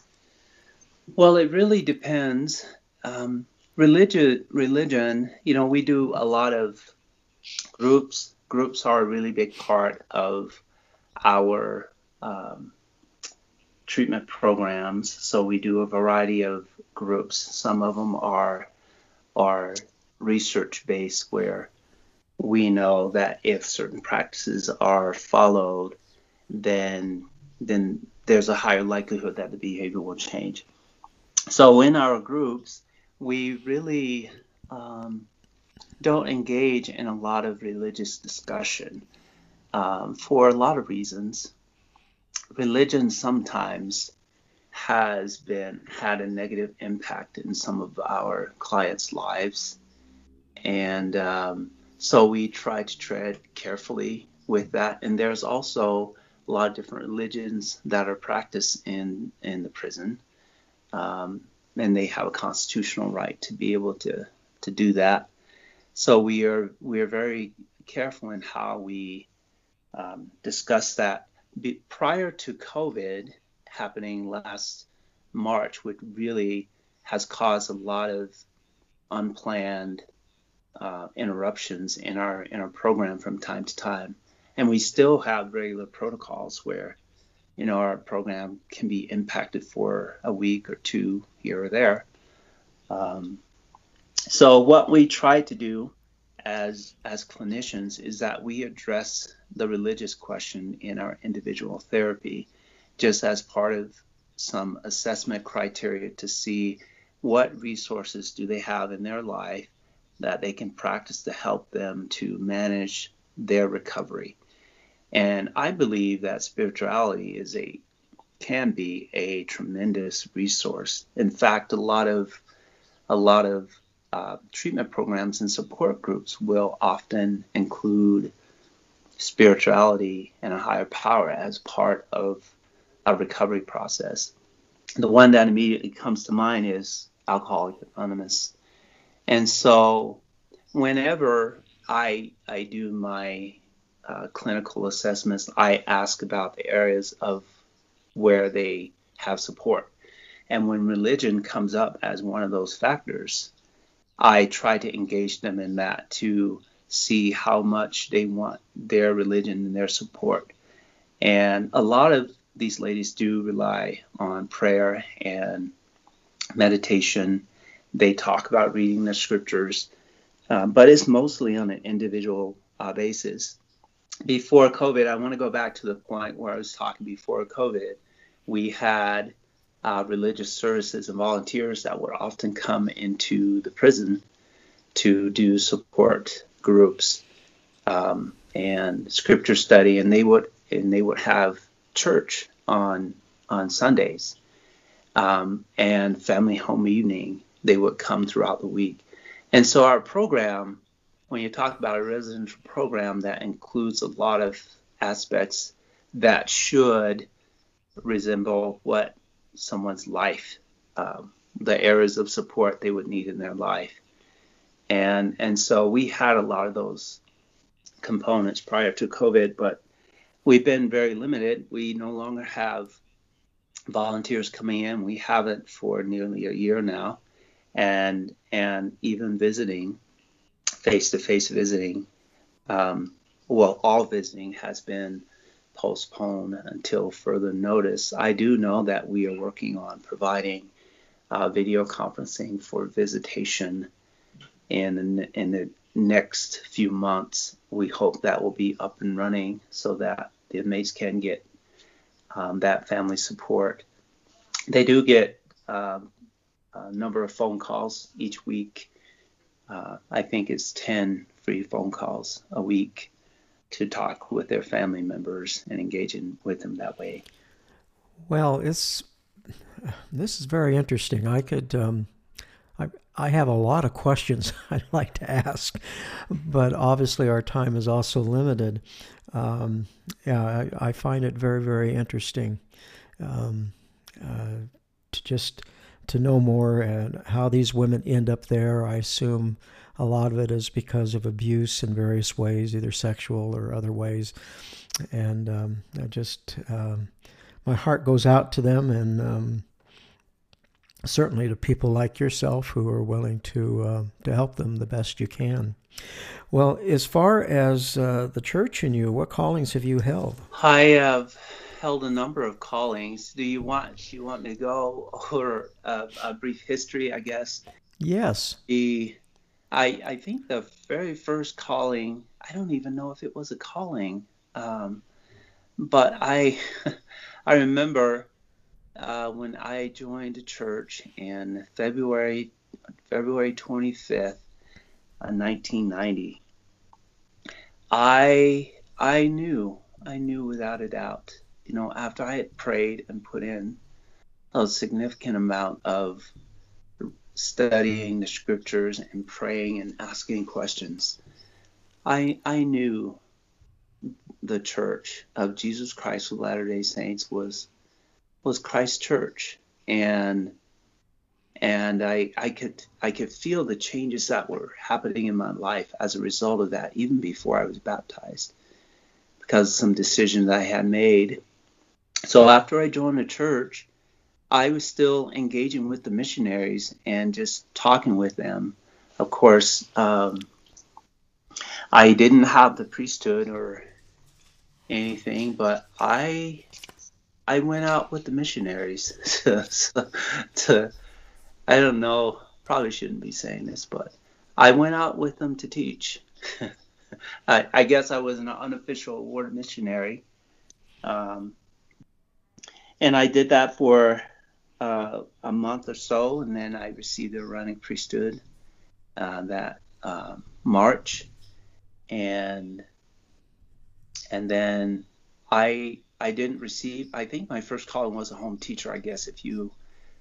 Well, it really depends. Um, religion, religion, you know, we do a lot of groups. Groups are a really big part of our um, treatment programs. So we do a variety of groups. Some of them are are research based, where we know that if certain practices are followed, then then there's a higher likelihood that the behavior will change. So in our groups, we really um, don't engage in a lot of religious discussion um, for a lot of reasons. Religion sometimes has been had a negative impact in some of our clients' lives, and um, so we try to tread carefully with that. And there's also a lot of different religions that are practiced in in the prison. Um, and they have a constitutional right to be able to to do that. So we are we are very careful in how we um, discuss that. Be, prior to COVID happening last March, which really has caused a lot of unplanned uh, interruptions in our in our program from time to time, and we still have regular protocols where you know, our program can be impacted for a week or two here or there. Um, so what we try to do as as clinicians is that we address the religious question in our individual therapy, just as part of some assessment criteria to see what resources do they have in their life that they can practice to help them to manage their recovery. And I believe that spirituality is a can be a tremendous resource. In fact, a lot of a lot of uh, treatment programs and support groups will often include spirituality and a higher power as part of a recovery process. The one that immediately comes to mind is Alcoholics Anonymous. And so whenever I I do my uh, clinical assessments, I ask about the areas of where they have support. And when religion comes up as one of those factors, I try to engage them in that to see how much they want their religion and their support. And a lot of these ladies do rely on prayer and meditation. They talk about reading the scriptures, uh, but it's mostly on an individual uh, basis before COVID, I want to go back to the point where I was talking before COVID. We had uh, religious services and volunteers that would often come into the prison to do support groups um, and scripture study, and they would and they would have church on on Sundays um, and family home evening. They would come throughout the week, and so our program when you talk about a residential program that includes a lot of aspects that should resemble what someone's life, um, the areas of support they would need in their life. And, and so we had a lot of those components prior to COVID, but we've been very limited. We no longer have volunteers coming in. We haven't for nearly a year now, and and even visiting, face-to-face visiting. Um, well, all visiting has been postponed until further notice. I do know that we are working on providing uh, video conferencing for visitation in in the next few months. We hope that will be up and running so that the inmates can get um, that family support. They do get um, a number of phone calls each week. Uh, I think it's 10 free phone calls a week to talk with their family members and engage in, with them that way. Well, it's this is very interesting. I could um, I I have a lot of questions I'd like to ask, but obviously our time is also limited. Um, yeah, I, I, find it very very interesting um, uh, to just to know more and how these women end up there. I assume a lot of it is because of abuse in various ways, either sexual or other ways. And um, I just, um, my heart goes out to them and um, certainly to people like yourself who are willing to, uh, to help them the best you can. Well, as far as uh, the church and you, what callings have you held? I have held a number of callings. Do you want do you want me to go over a, a brief history? I guess. Yes. The I, I think the very first calling, I don't even know if it was a calling, um, but I, I remember uh, when I joined a church in February, February 25th, uh, 1990. I, I knew, I knew without a doubt, you know, after I had prayed and put in a significant amount of studying the scriptures and praying and asking questions, I I knew the church of Jesus Christ of Latter-day Saints was was Christ's church and and I, I could I could feel the changes that were happening in my life as a result of that even before I was baptized because some decisions I had made. So after I joined the church, I was still engaging with the missionaries and just talking with them. Of course, um, I didn't have the priesthood or anything, but I I went out with the missionaries to, to I don't know, probably shouldn't be saying this, but I went out with them to teach. I, I, guess I was an unofficial ward missionary. Um, and I did that for uh, a month or so, and then I received the Aaronic priesthood uh, that uh, March, and and then I I didn't receive. I think my first calling was a home teacher. I guess if you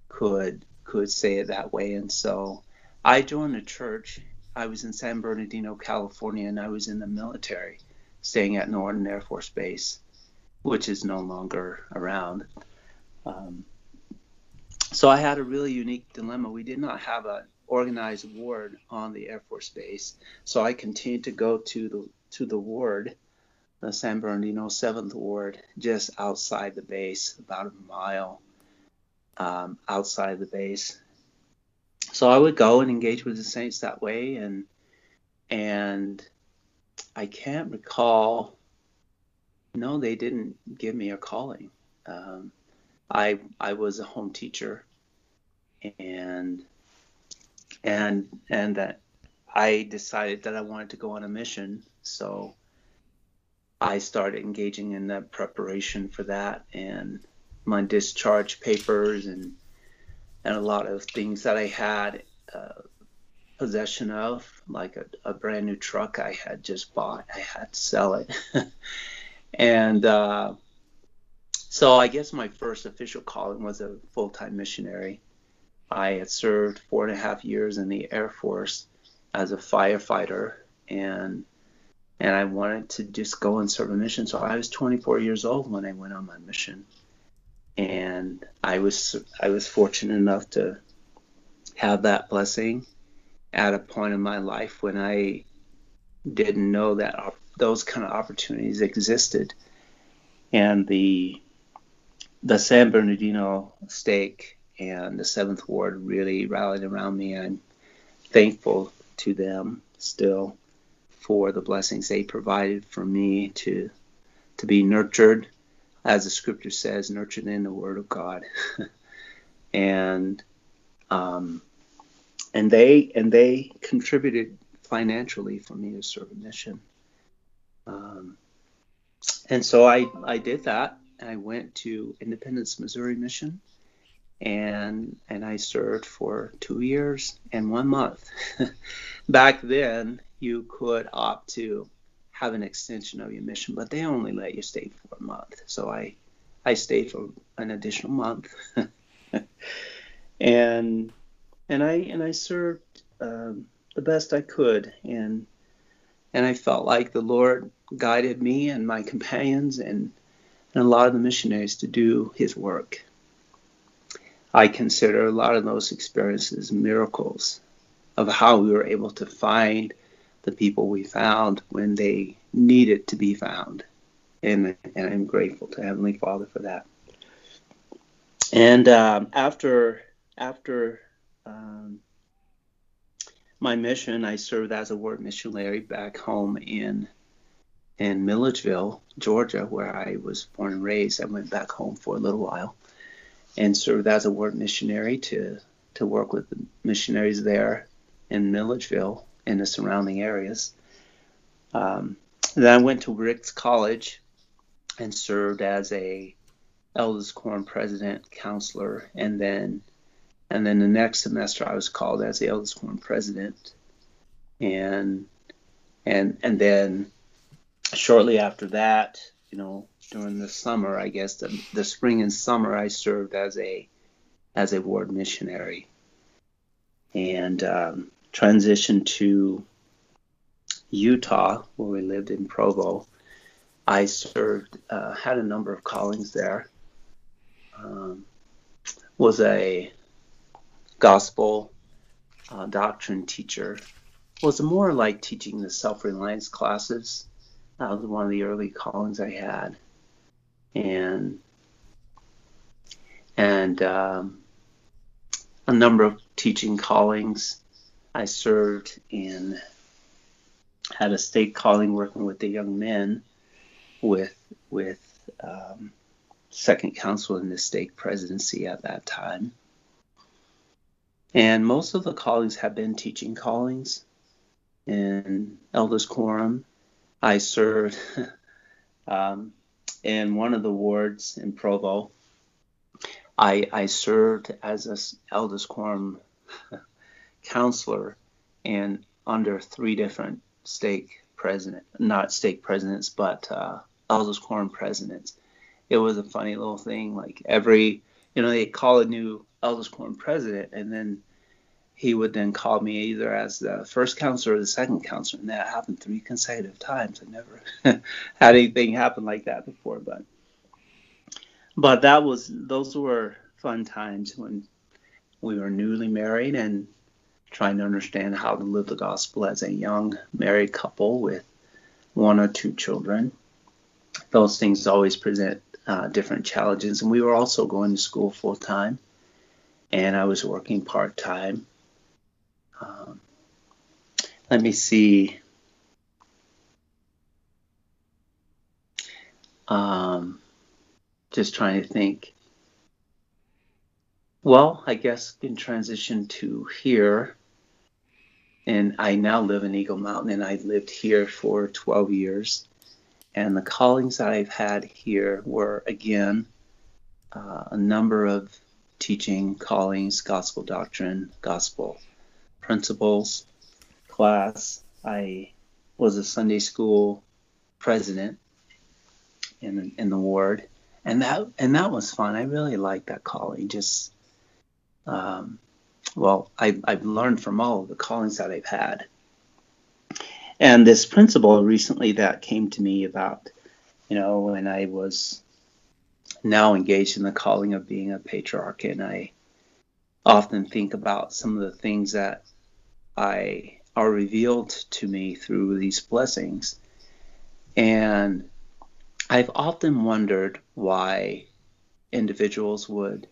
could could say it that way, and so I joined a church. I was in San Bernardino, California, and I was in the military, staying at Norton Air Force Base, which is no longer around. Um, so I had a really unique dilemma. We did not have an organized ward on the Air Force Base, so I continued to go to the to the ward, the San Bernardino Seventh Ward, just outside the base, about a mile um, outside the base. So I would go and engage with the saints that way, and and I can't recall. No, they didn't give me a calling. Um, I I was a home teacher, and and and that I decided that I wanted to go on a mission. So I started engaging in the preparation for that and my discharge papers and and a lot of things that I had uh, possession of, like a, a, brand new truck I had just bought. I had to sell it, and uh, so I guess my first official calling was a full-time missionary. I had served four and a half years in the Air Force as a firefighter, and and I wanted to just go and serve a mission. So I was 24 years old when I went on my mission, and I was I was fortunate enough to have that blessing at a point in my life when I didn't know that those kind of opportunities existed, and the the San Bernardino stake and the Seventh Ward really rallied around me. I'm thankful to them still for the blessings they provided for me to to be nurtured, as the Scripture says, nurtured in the Word of God, and um, and they and they contributed financially for me to serve a mission. Um, and so I I did that. I went to Independence, Missouri mission, and and I served for two years and one month. Back then, you could opt to have an extension of your mission, but they only let you stay for a month. So I I stayed for an additional month, and and I and I served um, the best I could, and and I felt like the Lord guided me and my companions and, and a lot of the missionaries to do His work. I consider a lot of those experiences miracles of how we were able to find the people we found when they needed to be found. And, and I'm grateful to Heavenly Father for that. And um, after after um, my mission, I served as a ward missionary back home in in Milledgeville, Georgia, where I was born and raised. I went back home for a little while and served as a ward missionary to to work with the missionaries there in Milledgeville and the surrounding areas. Um, then I went to Ricks College and served as a elders quorum president, counselor, and then and then the next semester I was called as the elders quorum president, and and and then shortly after that, you know, during the summer, I guess the, the spring and summer, I served as a as a ward missionary, and um, transitioned to Utah, where we lived in Provo. I served, uh, had a number of callings there. Um, was a gospel uh, doctrine teacher. Was more like teaching the self-reliance classes. That was one of the early callings I had, and and um, a number of teaching callings. I served in had a stake calling working with the young men with with um, second council in the stake presidency at that time. And most of the callings have been teaching callings. In Elders Quorum, I served um, in one of the wards in Provo. I, I served as an Elders Quorum counselor and under three different stake president, not stake presidents, but uh, Elders Quorum presidents. It was a funny little thing. Like every, you know, they call a new Elders Quorum president, and then he would then call me either as the first counselor or the second counselor, and that happened three consecutive times. I never had anything happen like that before, but but that was those were fun times when we were newly married and trying to understand how to live the gospel as a young married couple with one or two children. Those things always present uh, different challenges, and we were also going to school full time, and I was working part time. Um, let me see. Um, just trying to think. Well, I guess in transition to here, and I now live in Eagle Mountain, and I've lived here for 12 years. And the callings that I've had here were, again, uh, a number of teaching callings, gospel doctrine, gospel principles class. I was a Sunday school president in in the ward, and that and that was fun. I really liked that calling. Just um, well, I, I've learned from all of the callings that I've had. And this principle recently that came to me about, you know, when I was now engaged in the calling of being a patriarch, and I often think about some of the things that I are revealed to me through these blessings. And I've often wondered why individuals would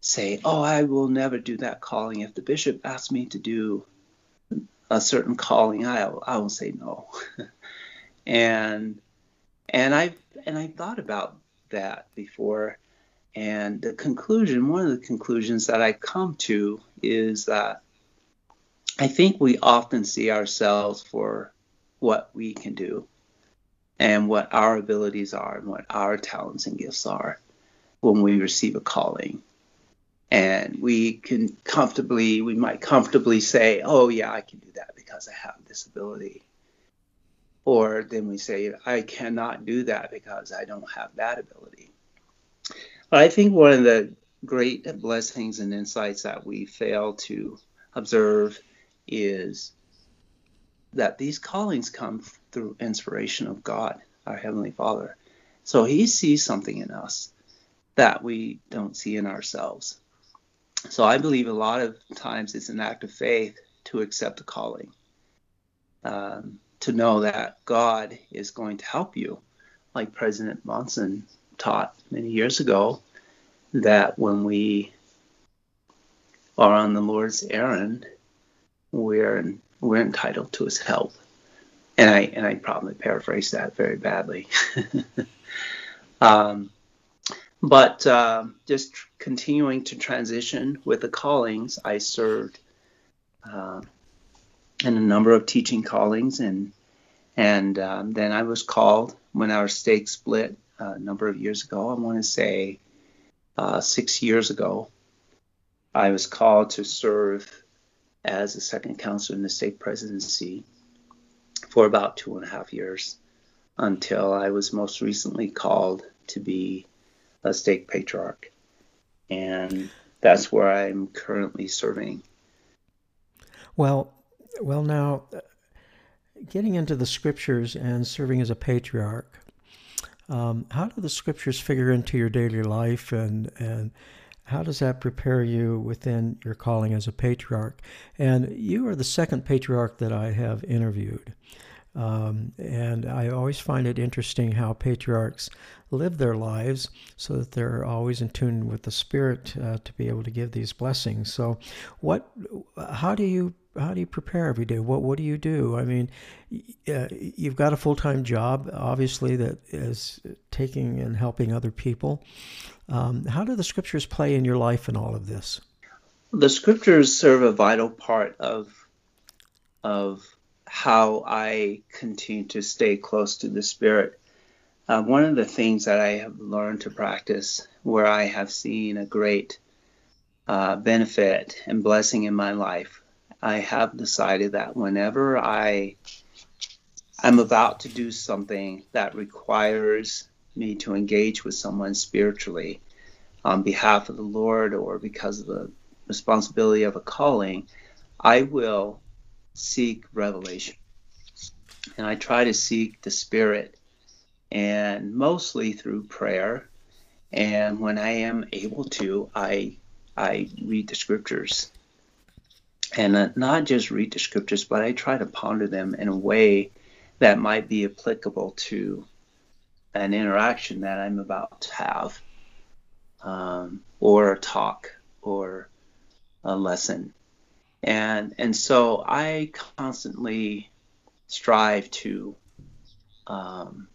say, "Oh, I will never do that calling. If the bishop asks me to do a certain calling, I I will say no." and and I and I thought about that before, and the conclusion, one of the conclusions that I come to is that I think we often see ourselves for what we can do and what our abilities are and what our talents and gifts are when we receive a calling. And we can comfortably, we might comfortably say, oh, yeah, I can do that because I have this ability. Or then we say, I cannot do that because I don't have that ability. I think one of the great blessings and insights that we fail to observe is that these callings come through inspiration of God, our Heavenly Father. So He sees something in us that we don't see in ourselves. So I believe a lot of times it's an act of faith to accept a calling, um, to know that God is going to help you, like President Monson taught many years ago, that when we are on the Lord's errand, we're we're entitled to His help. And I and I probably paraphrase that very badly. um, but uh, just tr- continuing to transition with the callings, I served uh, in a number of teaching callings, and and um, then I was called when our stake split uh, a number of years ago. I want to say uh, six years ago. I was called to serve as a second counselor in the stake presidency for about two and a half years until I was most recently called to be a stake patriarch. And that's where I'm currently serving. Well, well, now getting into the scriptures and serving as a patriarch, um, how do the scriptures figure into your daily life, and and how does that prepare you within your calling as a patriarch? And you are the second patriarch that I have interviewed. Um, and I always find it interesting how patriarchs live their lives so that they're always in tune with the Spirit uh, to be able to give these blessings. So, what, how do you how do you prepare every day? What what do you do? I mean, uh, you've got a full time job, obviously, that is taking and helping other people. Um, how do the scriptures play in your life in all of this? The scriptures serve a vital part of of how I continue to stay close to the Spirit. Uh, one of the things that I have learned to practice, where I have seen a great uh, benefit and blessing in my life, I have decided that whenever I I'm about to do something that requires me to engage with someone spiritually on behalf of the Lord or because of the responsibility of a calling, I will seek revelation. And I try to seek the Spirit, and mostly through prayer. And when I am able to, I I read the scriptures, and uh, not just read the scriptures, but I try to ponder them in a way that might be applicable to an interaction that I'm about to have, um, or a talk, or a lesson. And and so I constantly strive to um,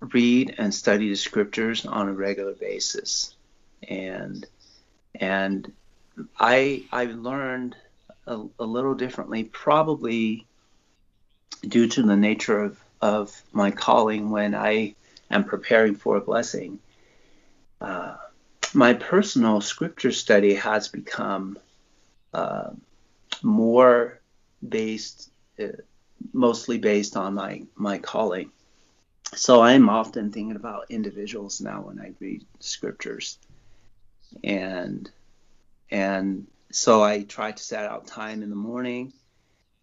read and study the scriptures on a regular basis, and and I I learned a, a little differently, probably due to the nature of of my calling when I am preparing for a blessing. Uh, my personal scripture study has become uh, more based, uh, mostly based on my my calling. So I'm often thinking about individuals now when I read scriptures, and and so I try to set out time in the morning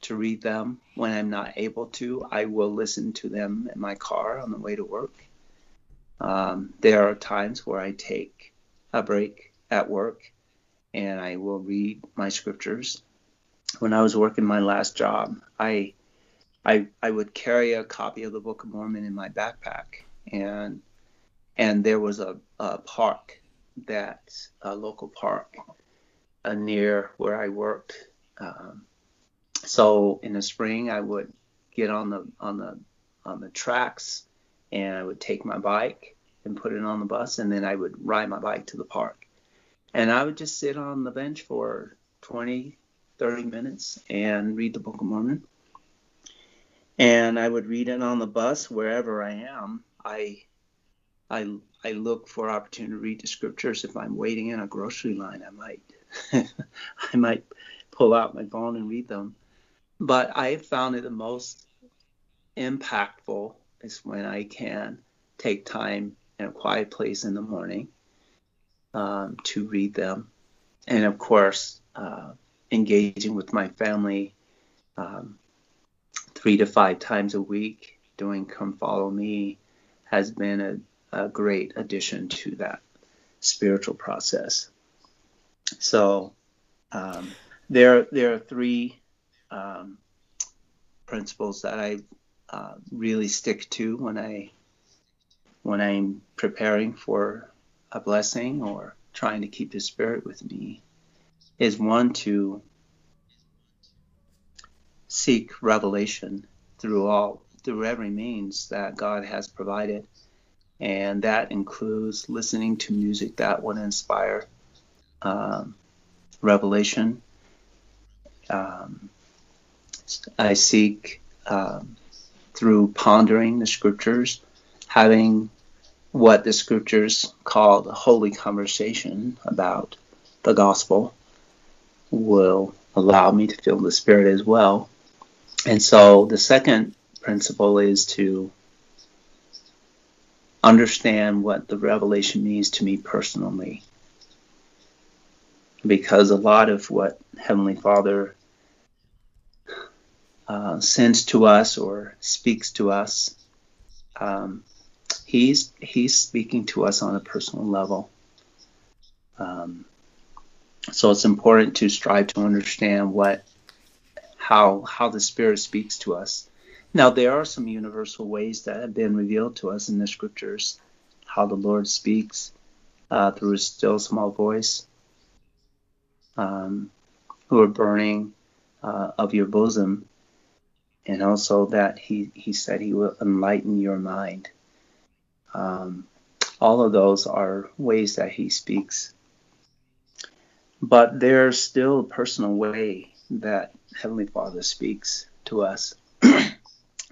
to read them. When I'm not able to, I will listen to them in my car on the way to work. Um, there are times where I take a break at work and I will read my scriptures. When I was working my last job, I I I would carry a copy of the Book of Mormon in my backpack and and there was a, a park that a local park uh, near where I worked. Um, so in the spring, I would get on the on the on the tracks, and I would take my bike and put it on the bus, and then I would ride my bike to the park, and I would just sit on the bench for 20, 30 minutes and read the Book of Mormon. And I would read it on the bus wherever I am. I I I look for opportunity to read the scriptures. If I'm waiting in a grocery line, I might I might pull out my phone and read them. But I found it the most impactful is when I can take time in a quiet place in the morning um, to read them. And of course, uh, engaging with my family um, three to five times a week doing Come Follow Me has been a, a great addition to that spiritual process. So um, there, there are three um, principles that I uh, really stick to when I when I'm preparing for a blessing or trying to keep the spirit with me is one to seek revelation through all through every means that God has provided. And that includes listening to music that would inspire um, revelation um, I seek um, through pondering the scriptures, having what the scriptures call the holy conversation about the gospel will allow me to feel the spirit as well. And so the second principle is to understand what the revelation means to me personally. Because a lot of what Heavenly Father uh, sends to us or speaks to us, um, he's he's speaking to us on a personal level. Um, so it's important to strive to understand what how how the Spirit speaks to us. Now there are some universal ways that have been revealed to us in the Scriptures, how the Lord speaks uh, through His still small voice. Um, who are burning uh, of your bosom and also that he, he said he will enlighten your mind. Um, all of those are ways that he speaks. But there's still a personal way that Heavenly Father speaks to us.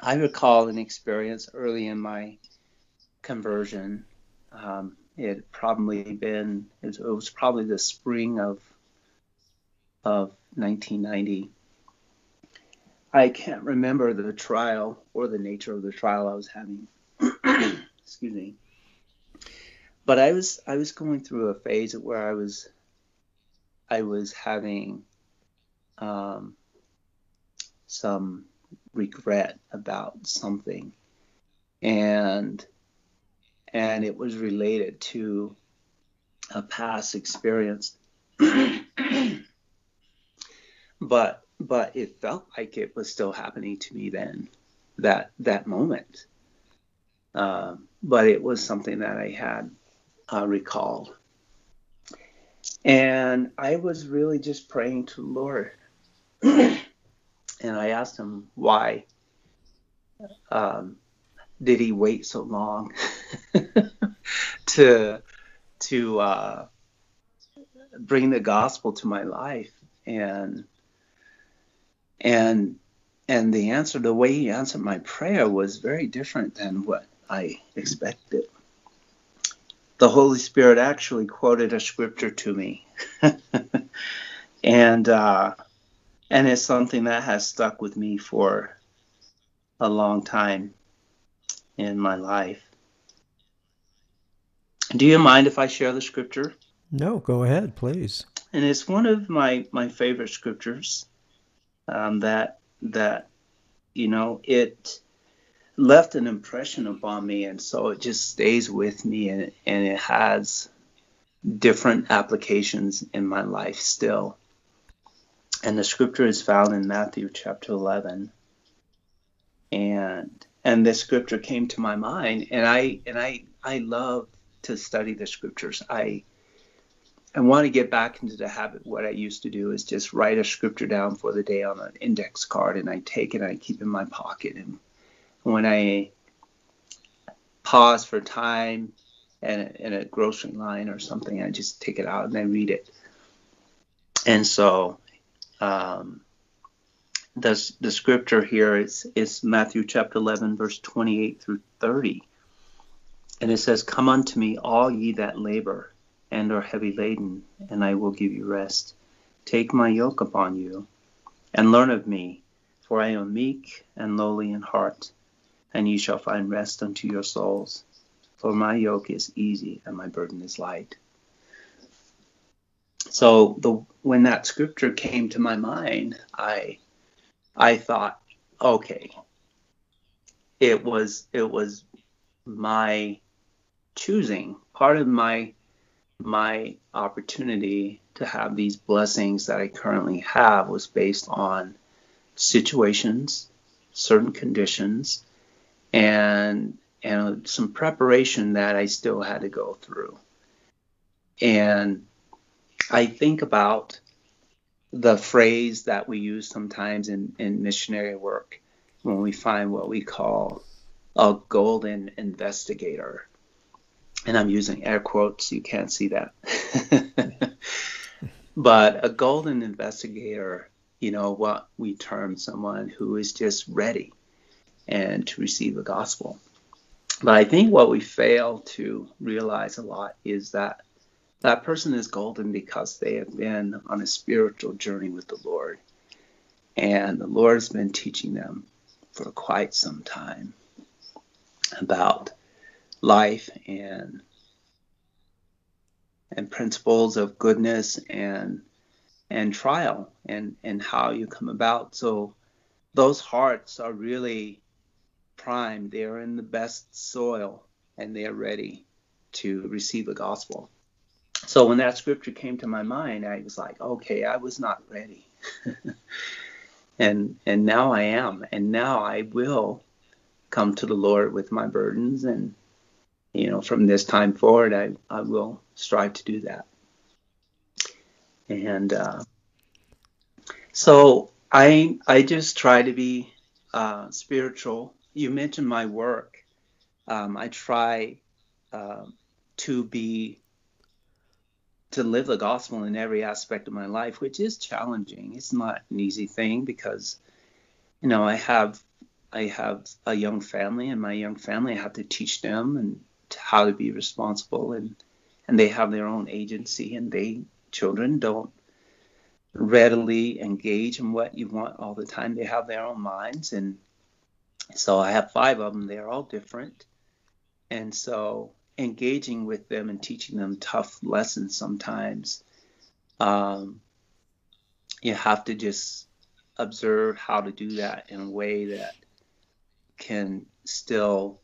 I recall an experience early in my conversion. Um, it probably been, it was probably the spring of, of 1990 I can't remember the trial or the nature of the trial I was having. Excuse me. But I was I was going through a phase where I was I was having um, some regret about something, and and it was related to a past experience. but but it felt like it was still happening to me then, that that moment. Um, but it was something that I had uh, recalled, and I was really just praying to the Lord, and I asked Him why. Um, did He wait so long to to uh, bring the gospel to my life and and and the answer the way he answered my prayer was very different than what i expected. The holy spirit actually quoted a scripture to me. And uh, and it's something that has stuck with me for a long time in my life. Do you mind if i share the scripture? No go ahead please. And it's one of my my favorite scriptures um, that that you know it left an impression upon me, and so it just stays with me, and and it has different applications in my life still. And the scripture is found in Matthew chapter 11. And and this scripture came to my mind and I and I I love to study the scriptures. I I want to get back into the habit. What I used to do is just write a scripture down for the day on an index card, and I take it and I keep it in my pocket. And when I pause for time and in a grocery line or something, I just take it out and I read it. And so, um, the the scripture here is is Matthew chapter 11, verse 28 through 30, and it says, "Come unto me, all ye that labor." And are heavy laden, and I will give you rest. Take my yoke upon you, and learn of me, for I am meek and lowly in heart, and ye shall find rest unto your souls. For my yoke is easy and my burden is light. So the when that scripture came to my mind, I I thought, okay, it was it was my choosing, part of my my opportunity to have these blessings that I currently have was based on situations, certain conditions, and and some preparation that I still had to go through. And I think about the phrase that we use sometimes in, in missionary work when we find what we call a golden investigator and I'm using air quotes, you can't see that. but a golden investigator, you know, what we term someone who is just ready and to receive the gospel. But I think what we fail to realize a lot is that that person is golden because they have been on a spiritual journey with the Lord. And the Lord has been teaching them for quite some time about life and and principles of goodness and and trial and and how you come about. So those hearts are really primed they're in the best soil and they're ready to receive the gospel. So when that scripture came to my mind i was like okay i was not ready. And and now i am. And now i will come to the lord with my burdens and you know, from this time forward, I, I will strive to do that. And uh, so I I just try to be uh, spiritual. You mentioned my work. Um, I try uh, to be to live the gospel in every aspect of my life, which is challenging. It's not an easy thing because you know I have I have a young family, and my young family I have to teach them and how to be responsible and and they have their own agency and they children don't readily engage in what you want all the time. They have their own minds and so i have five of them. They're all different. And so engaging with them and teaching them tough lessons sometimes um, you have to just observe how to do that in a way that can still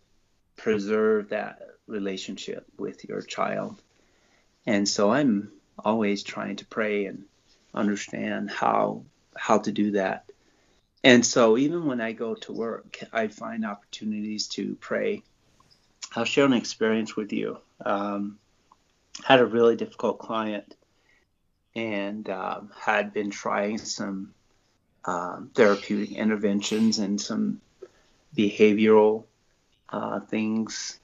preserve that relationship with your child. And so I'm always trying to pray and understand how how to do that. And so even when I go to work, I find opportunities to pray. I'll share an experience with you. Um, had a really difficult client and um, had been trying some um, therapeutic interventions and some behavioral uh, things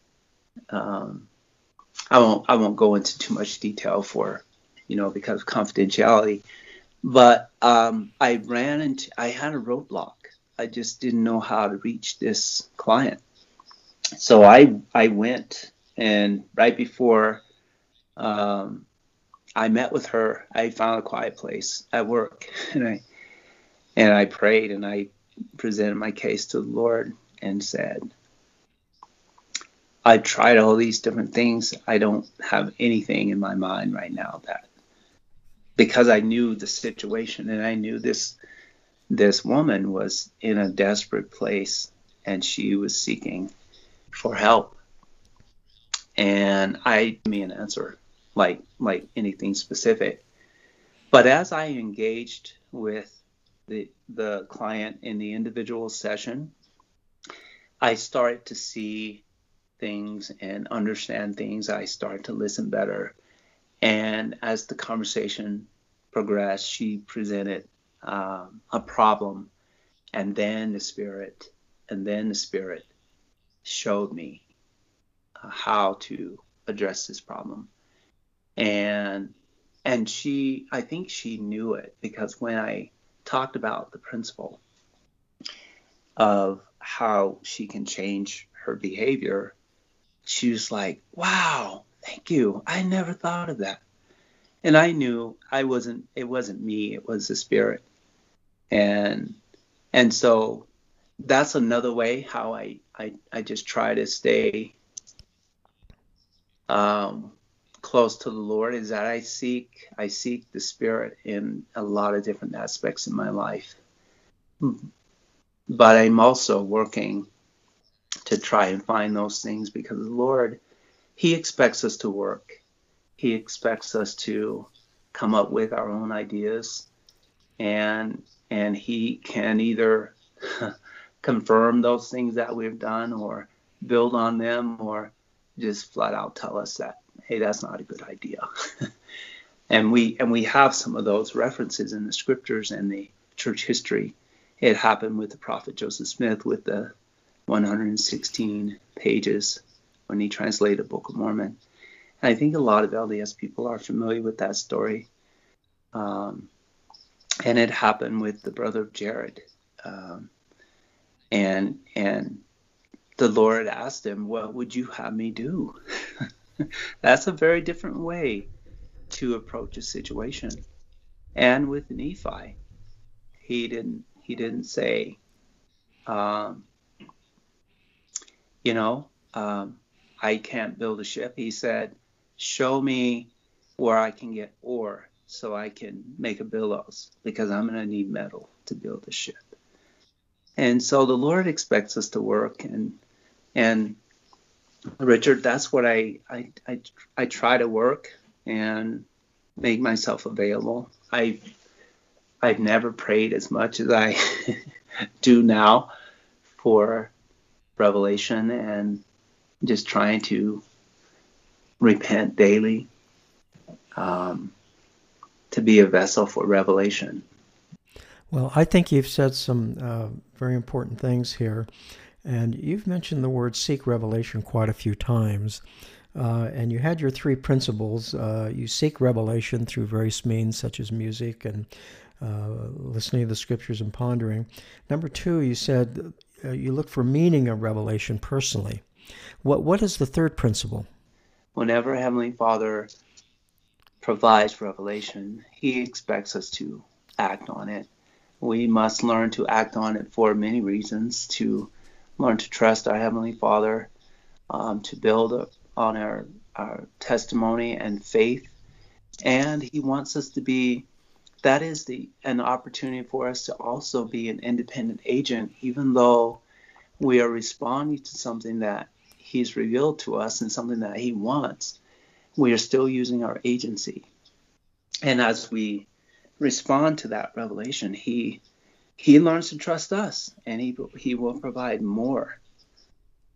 um, I won't I won't go into too much detail for you know because of confidentiality. But um, I ran into I had a roadblock. I just didn't know how to reach this client. So I I went and right before um, I met with her, I found a quiet place at work and I and I prayed and I presented my case to the Lord and said, I've tried all these different things. I don't have anything in my mind right now that because I knew the situation and I knew this this woman was in a desperate place and she was seeking for help. And I me an answer like like anything specific. But as I engaged with the the client in the individual session, I started to see things and understand things, I started to listen better. And as the conversation progressed, she presented um, a problem, and then the Spirit, and then the Spirit showed me uh, how to address this problem. And and she, I think she knew it because when I talked about the principle of how she can change her behavior, she was like, "Wow, thank you. I never thought of that." And I knew I wasn't. It wasn't me. It was the spirit. And and so that's another way how I I, I just try to stay um, close to the Lord is that I seek I seek the Spirit in a lot of different aspects in my life. But I'm also working to try and find those things because the Lord He expects us to work. He expects us to come up with our own ideas. And and he can either confirm those things that we've done or build on them or just flat out tell us that hey that's not a good idea. And we and we have some of those references in the scriptures and the church history. It happened with the prophet joseph smith with the 116 pages when he translated book of mormon and i think a lot of lds people are familiar with that story um, and it happened with the brother of jared um, and and the Lord asked him, What would you have me do? That's a very different way to approach a situation. And with Nephi, he didn't he didn't say, um, you know, um, I can't build a ship. He said, Show me where I can get ore so I can make a billows because I'm going to need metal to build a ship. And so the Lord expects us to work and and Richard, that's what I, I, I, I try to work and make myself available. I, I've never prayed as much as I do now for revelation and just trying to repent daily um, to be a vessel for revelation. Well, I think you've said some uh, very important things here. And you've mentioned the word seek revelation quite a few times. Uh, and you had your three principles. Uh, you seek revelation through various means, such as music and uh, listening to the scriptures and pondering. Number two, you said uh, you look for meaning of revelation personally. What What is the third principle? Whenever Heavenly Father provides revelation, He expects us to act on it. We must learn to act on it for many reasons to learn to trust our Heavenly Father, um, to build on our, our testimony and faith. And He wants us to be, that is the an opportunity for us to also be an independent agent, even though we are responding to something that He's revealed to us and something that He wants. We are still using our agency. And as we respond to that revelation, He he learns to trust us and he he will provide more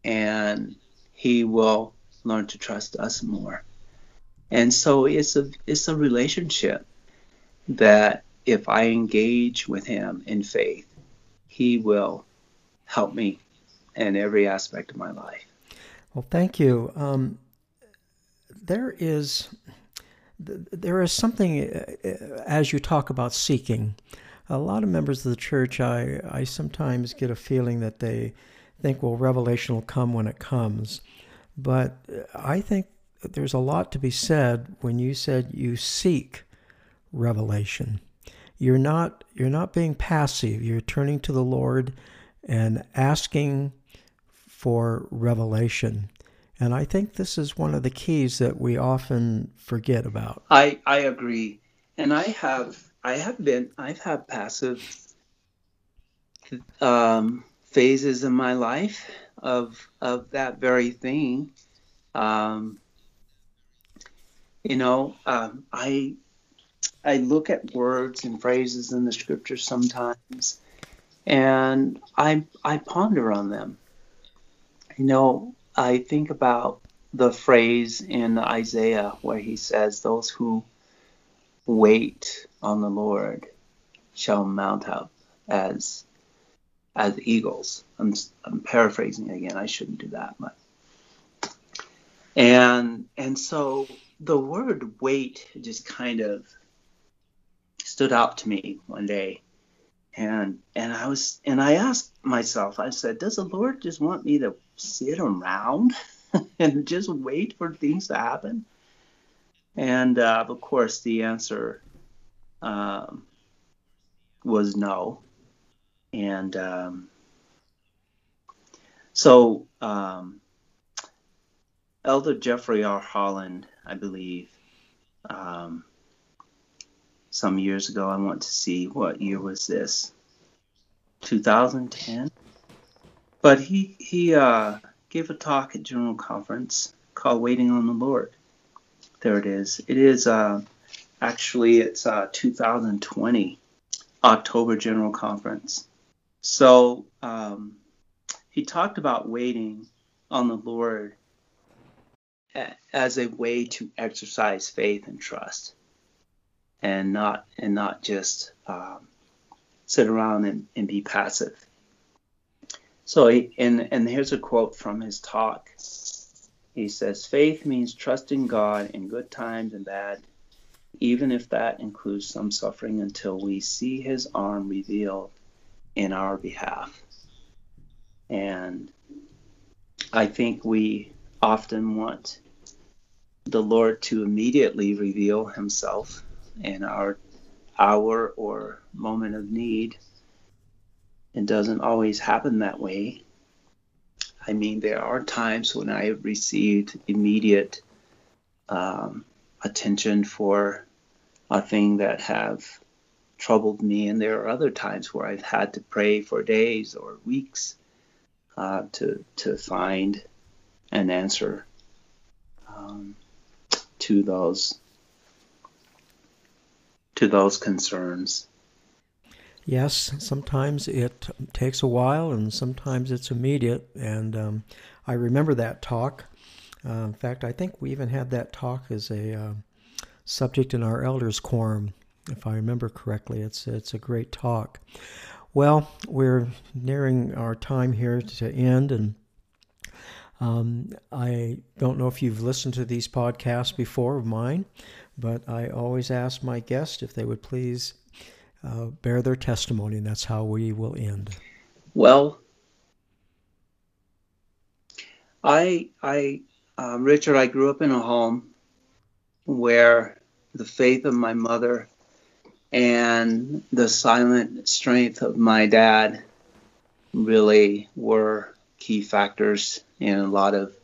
and he will learn to trust us more and so it's a it's a relationship that if i engage with him in faith he will help me in every aspect of my life well thank you um, there is there is something uh, as you talk about seeking a lot of members of the church, I, I sometimes get a feeling that they think, well, revelation will come when it comes. But I think there's a lot to be said when you said you seek revelation. You're not you're not being passive. You're turning to the Lord and asking for revelation. And I think this is one of the keys that we often forget about. I, I agree. And I have I have been I've had passive um, phases in my life of of that very thing. Um, you know, um, I I look at words and phrases in the scriptures sometimes, and I I ponder on them. You know, I think about the phrase in Isaiah where he says, Those who wait on the Lord shall mount up as as eagles. I'm, I'm paraphrasing again. I shouldn't do that, but and and so the word wait just kind of stood out to me one day. And and I was and I asked myself I said does the Lord just want me to sit around and just wait for things to happen? And uh, of course the answer um, was no. And um, so um, Elder Jeffrey R. Holland, I believe, um, some years ago, I want to see what year was this, 2010. But he he uh, gave a talk at General Conference called "Waiting on the Lord." There it is. It is uh, actually it's uh, 2020 October General Conference. So um, he talked about waiting on the Lord as a way to exercise faith and trust, and not and not just um, sit around and, and be passive. So, he, and and here's a quote from his talk. He says, "Faith means trusting God in good times and bad, even if that includes some suffering, until we see His arm revealed in our behalf." And I think we often want the Lord to immediately reveal himself in our hour or moment of need. It doesn't always happen that way. I mean, there are times when I have received immediate um, attention for a thing that have troubled me, and there are other times where I've had to pray for days or weeks uh, to to find an answer. Um, to those to those concerns. Yes, sometimes it takes a while, and sometimes it's immediate. And um, I remember that talk. Uh, in fact, I think we even had that talk as a uh, subject in our elders' quorum, if I remember correctly. It's it's a great talk. Well, we're nearing our time here to end, and um, I don't know if you've listened to these podcasts before of mine, but I always ask my guests if they would please uh, bear their testimony, and that's how we will end. Well, I, I, uh, Richard, I grew up in a home where the faith of my mother and the silent strength of my dad really were key factors in a lot of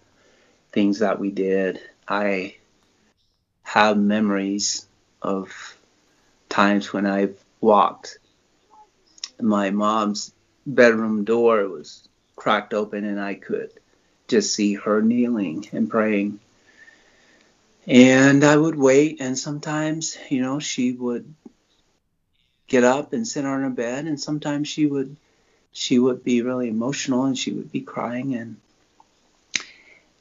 things that we did. I have memories of times when I walked. My mom's bedroom door was cracked open and I could just see her kneeling and praying. And I would wait, and sometimes, you know, she would get up and sit on her bed, and sometimes she would she would be really emotional and she would be crying and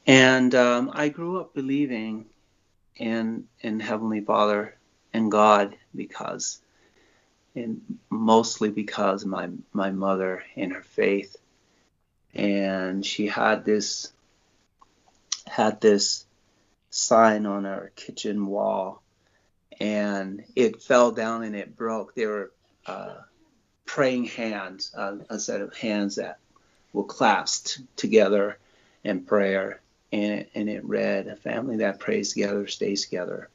and um, I grew up believing in in Heavenly Father and God because and mostly because my my mother in her faith and she had this had this sign on our kitchen wall and it fell down and it broke there were uh, praying hands, uh, a set of hands that were clasped together in prayer. And it, and it read, A family that prays together stays together.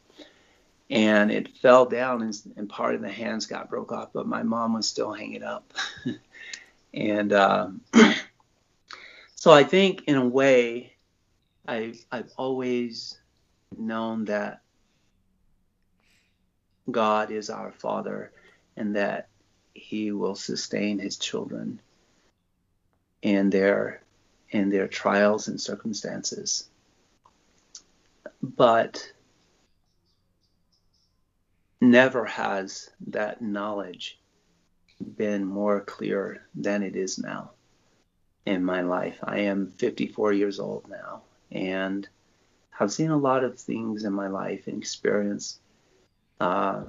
And it fell down, and, and part of the hands got broke off, but my mom was still hanging up. and um, so I think, in a way, I've, I've always known that God is our Father and that he will sustain his children in their in their trials and circumstances. But never has that knowledge been more clear than it is now. in my life. I am 54 years old now and have seen a lot of things in my life and experienced uh,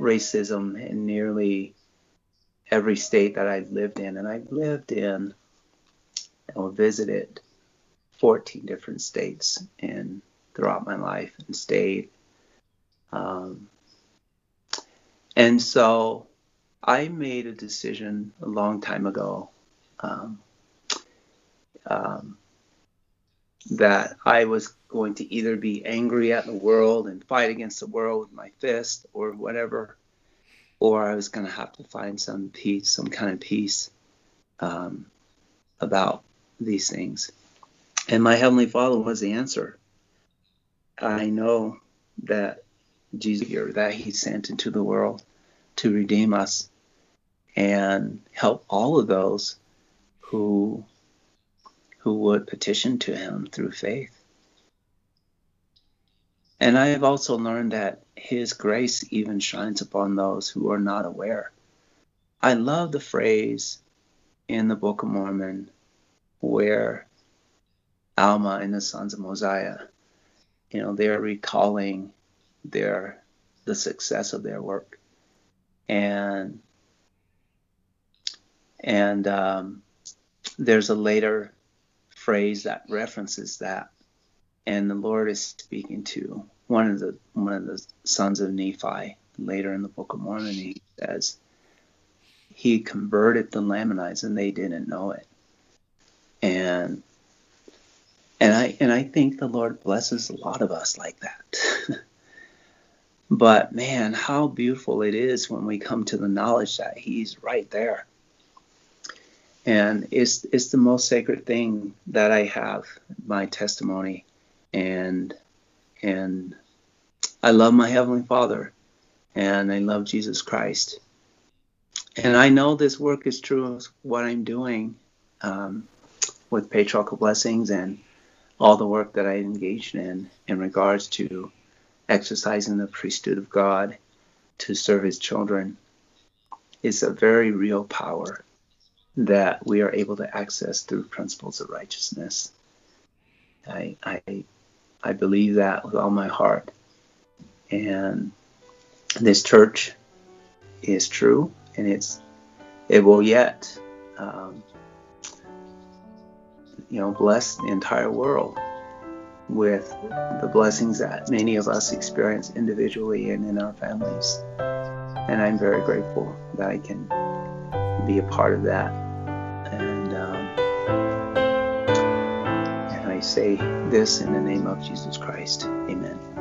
racism in nearly every state that I've lived in. And I've lived in or visited 14 different states and throughout my life and stayed. Um, and so I made a decision a long time ago um, um, that I was going to either be angry at the world and fight against the world with my fist or whatever, or I was going to have to find some peace, some kind of peace um, about these things. And my Heavenly Father was the answer. I know that Jesus, that He sent into the world to redeem us and help all of those who who would petition to him through faith. And I have also learned that his grace even shines upon those who are not aware. I love the phrase in the Book of Mormon where Alma and the sons of Mosiah, you know, they're recalling their the success of their work. And and um, there's a later phrase that references that, and the Lord is speaking to one of the one of the sons of Nephi later in the Book of Mormon. He says he converted the Lamanites and they didn't know it, and and I and I think the Lord blesses a lot of us like that. but man, how beautiful it is when we come to the knowledge that He's right there. And it's it's the most sacred thing that I have my testimony. And and I love my heavenly Father and I love Jesus Christ. And I know this work is true of what I'm doing um, with patriarchal blessings and all the work that I engaged in in regards to exercising the priesthood of God to serve His children is a very real power that we are able to access through principles of righteousness. I, I, I believe that with all my heart. And this church is true, and it's it will yet, um, you know, bless the entire world with the blessings that many of us experience individually and in our families. And I'm very grateful that I can be a part of that. And, um, and I say this in the name of Jesus Christ. Amen.